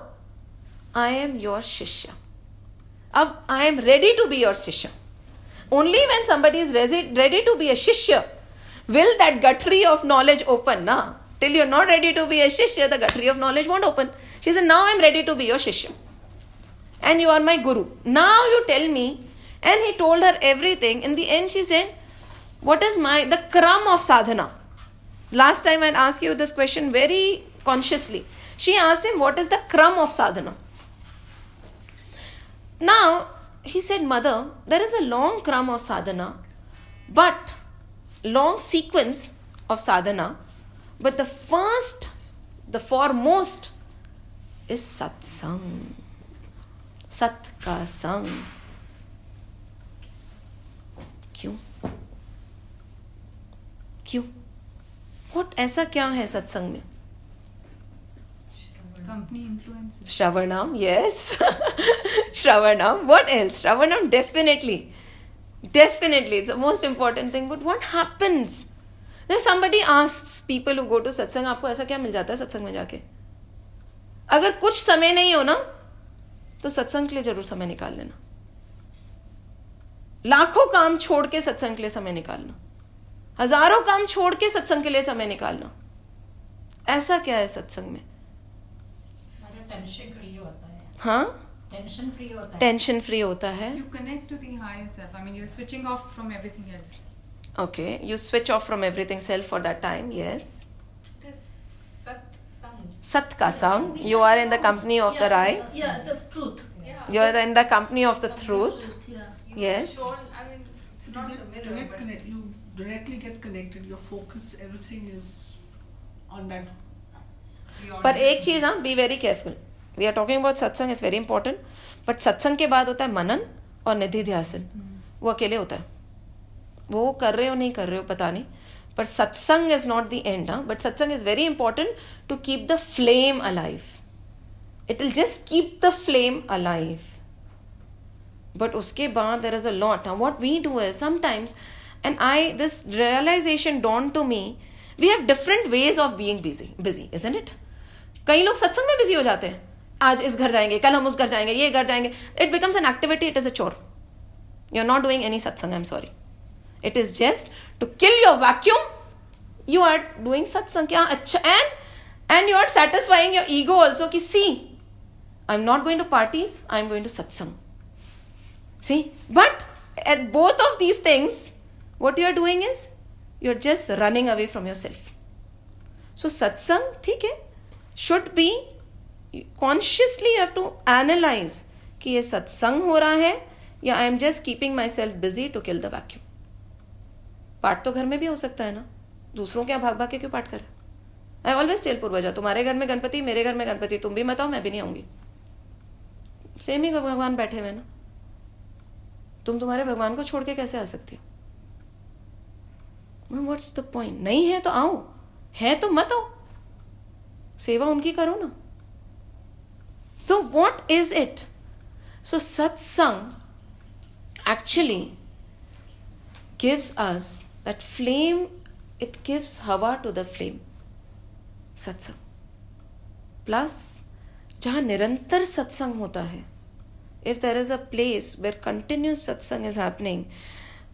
I am your shishya. I am ready to be your shishya. Only when somebody is ready to be a shishya will that guttry of knowledge open. Na? Till you're not ready to be a shishya, the guttry of knowledge won't open. She said, Now I'm ready to be your shishya. And you are my guru. Now you tell me. And he told her everything. In the end, she said, What is my the kram of sadhana? Last time I'd asked you this question very consciously. She asked him, What is the kram of sadhana? Now, he said, Mother, there is a long kram of sadhana, but long sequence of sadhana, but the first the foremost is satsang सत का संग क्यों क्यों what ऐसा क्या है सत्संग में? Shravanam yes shravanam what else shravanam definitely definitely it's most important thing but what happens Somebody asks people who go to satsang, आपको ऐसा क्या मिल जाता है सत्संग में जाके? अगर कुछ समय नहीं हो ना तो सत्संग के लिए ज़रूर समय निकाल लेना। लाखों काम छोड़ के सत्संग के लिए समय निकालना। हज़ारों काम छोड़ के सत्संग के लिए समय निकालना। ऐसा क्या है सत्संग में? टेंशन फ्री होता है। हाँ? टेंशन फ्री होता है। टेंशन फ्री होता है। You connect to the higher self. I mean, you're switching off from everything else. Okay, you switch off from everything self for that time, yes. Sat Sang. Sat ka sang, you are in the company of the right. Yeah, the truth. Yeah. You are in the company of the truth. Yeah. You Yes. Shown, I mean, it's You directly get connected. Your focus, everything is on that. पर. एक चीज़ हाँ be very careful we are talking about satsang it's very important but satsang के बाद होता है मनन और निधि ध्यासन वो अकेले होता है वो कर रहे हो, नहीं कर रहे हो, पता नहीं. पर satsang is not the end हाँ but satsang is very important to keep the flame alive it will just keep the flame alive but उसके बाद there is a lot. Now, what we do is sometimes, and I, this realization dawned to me, we have different ways of being busy busy, isn't it कई लोग सत्संग में busy हो जाते हैं. आज इस घर जाएँगे, कल हम उस घर जाएँगे, ये घर जाएँगे. It becomes an activity it is a chore you are not doing any satsang I am sorry it is just to kill your vacuum you are doing satsang अच्छा and and you are satisfying your ego also कि see I'm not going to parties I'm going to satsang see but at both of these things what you are doing is you're just running away from yourself so satsang ठीक है should be consciously you have to analyze कि ये सत्संग हो रहा है या I am just keeping myself busy to kill the vacuum पाठ तो घर में भी हो सकता है ना? दूसरों के यहाँ भाग भाग के क्यों पाठ कर? आई ऑलवेज टेल पूर्वजा, तुम्हारे घर में गणपति, मेरे घर में गणपति, तुम भी मत आओ, मैं भी नहीं आऊँगी. सेम ही भगवान बैठे हुए ना? तुम तुम्हारे भगवान को छोड़ के कैसे आ सकती हो? व्हाट्स द पॉइंट नहीं है तो आओ। है तो मत आओ। सेवा उनकी करो ना। तो what is it so satsang actually gives us that flame, it gives hava to the flame. Satsang plus जहाँ निरंतर सत्संग होता है if there is a place where continuous satsang is happening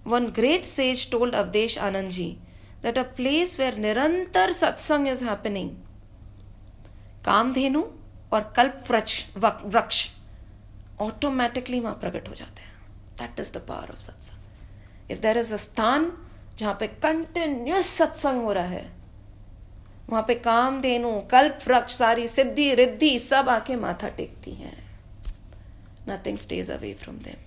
one great sage told Avdhesh Anand ji that a place where निरंतर satsang is happening Kamdhenu और कल्प वृक्ष वृक्ष ऑटोमेटिकली वहाँ प्रकट हो जाते हैं। That is the power of satsang if there is a स्थान जहाँ पे कंटिन्यूस सत्संग हो रहा है। वहाँ पे काम धेनु कल्प वृक्ष सारी सिद्धि, रिद्धि, सब आके माथा टेकती हैं। Nothing stays away from them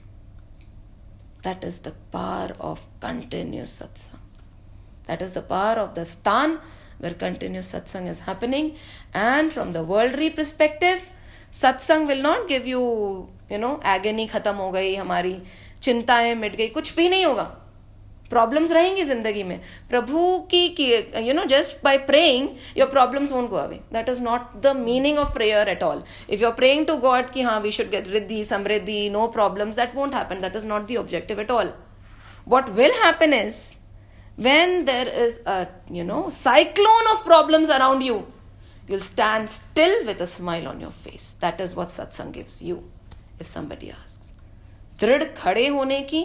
that is the power of continuous satsang that is the power of the sthan where continuous satsang is happening. And from the worldly perspective, satsang will not give you you know, agony खत्म हो गई हमारी चिंताएँ मिट गई कुछ भी नहीं होगा प्रॉब्लम्स रहेंगी ज़िंदगी में प्रभु की you know just by praying your problems won't go away that is not the meaning of prayer at all if you are praying to God कि हाँ we should get riddhi samriddhi no problems that won't happen that is not the objective at all what will happen is when there is a you know cyclone of problems around you you'll stand still with a smile on your face that is what satsang gives you if somebody ask दृढ़ खड़े होने की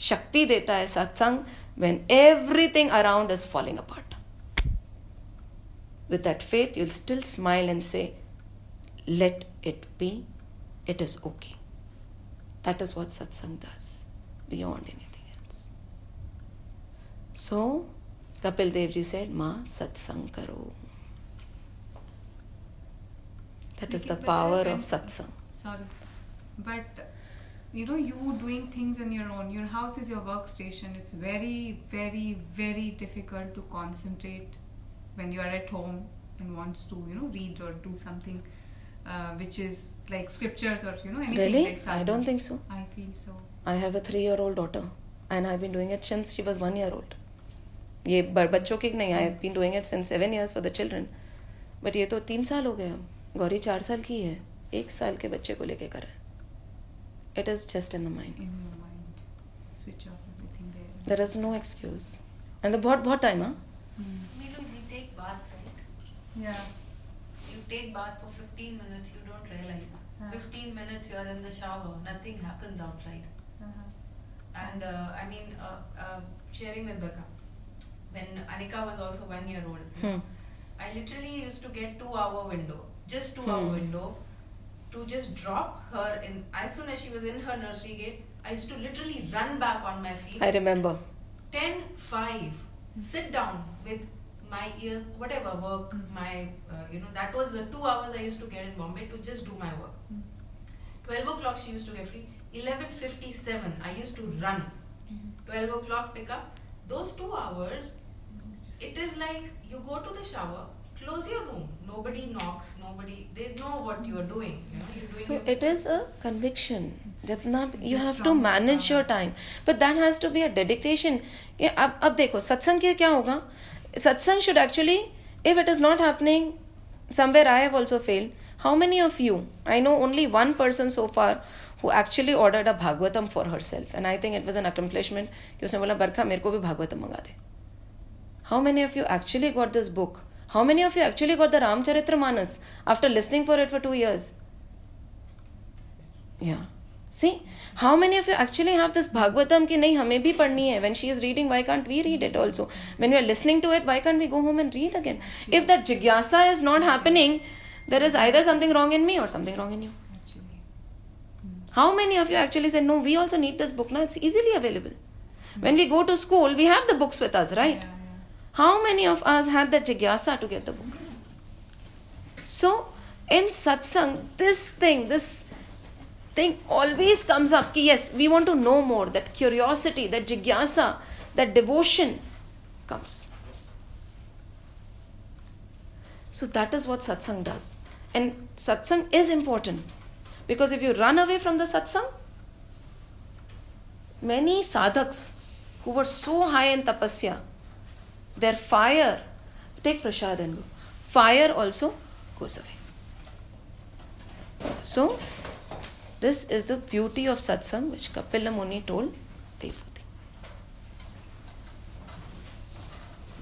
शक्ति देता है satsang when everything around is falling apart with that faith you'll still smile and say let it be it is okay that is what satsang does beyond anything else so Kapil Dev ji से माँ सत्संग करो that is the power of satsang sorry but you know, you doing things on your own. Your house is your workstation. It's very, very, very difficult to concentrate when you are at home and wants to, you know, read or do something uh, which is like scriptures or you know anything Really? like I don't think so. I feel so. I have a three year old daughter and I've been doing it since she was one year old. ये ब- बच्चों की नहीं I have been doing it since seven years for the children but ये तो तीन साल हो गए हम गौरी चार साल की है एक साल के बच्चे को लेके कर it is just in the mind. In mind. Switch off everything there. There is no excuse. And the bahut bahut time, huh? Mm. We take bath, right? Yeah. You take bath for 15 minutes, you don't realize. Uh-huh. 15 minutes you are in the shower, nothing happens outside. Uh-huh. And uh, I mean, uh, uh sharing with Becca, when Anika was also one year old, hmm. I literally used to get two hour window, just two hmm. hour window to just drop her in as soon as she was in her nursery gate i used to literally run back on my feet. I remember. 10 5 sit down with my ears whatever work mm. my uh, you know that was the 2 hours i used to get in bombay to just do my work. Mm. 12 o'clock she used to get free. 11:57 i used to run. Mm. 12 o'clock pick up. Those 2 hours it is like you go to the shower close your room nobody knocks nobody they know what you are doing you know doing So it is a conviction. जितना you have to manage your time, but that has to be a dedication. ये अब अब देखो सत्संग के क्या होगा सत्संग should actually if it is not happening somewhere I have also failed. How many of you? I know only one person so far who actually ordered a Bhagavatam for herself, and I think it was an accomplishment. कि उसने बोला बरखा मेरे को भी भागवतम मंगा दे. How many of you actually got this book? How many of you actually got the Ramcharitramanas after listening for it for two years? Yeah. See, how many of you actually have this Bhagavatam ki nahi hame bhi padni hai? When she is reading, why can't we read it also? When we are listening to it, why can't we go home and read again? If that jigyasa is not happening, there is either something wrong in me or something wrong in you. How many of you actually said, no, we also need this book now? It's easily available. When we go to school, we have the books with us, right? Yeah how many of us had that jigyasa to get the book? So, in satsang, this thing, this thing always comes up. Ki yes, we want to know more. That curiosity, that jigyasa, that devotion comes. So, that is what satsang does. And satsang is important. Because if you run away from the satsang, many sadhaks who were so high in tapasya, their fire, take prasad and go, fire also goes away. So, this is the beauty of satsang which Kapila Muni told Devhuti.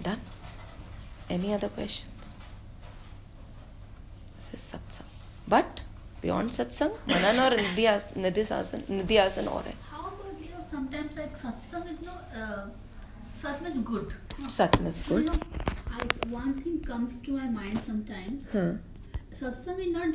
Done? Any other questions? This is satsang. But beyond satsang, manan निधियास निधिसासन निधियासन और How about you know sometimes like satsang is no uh, sat means good. सत is You good. know, I, one thing comes to my mind sometimes. Hmm. Satsang is not just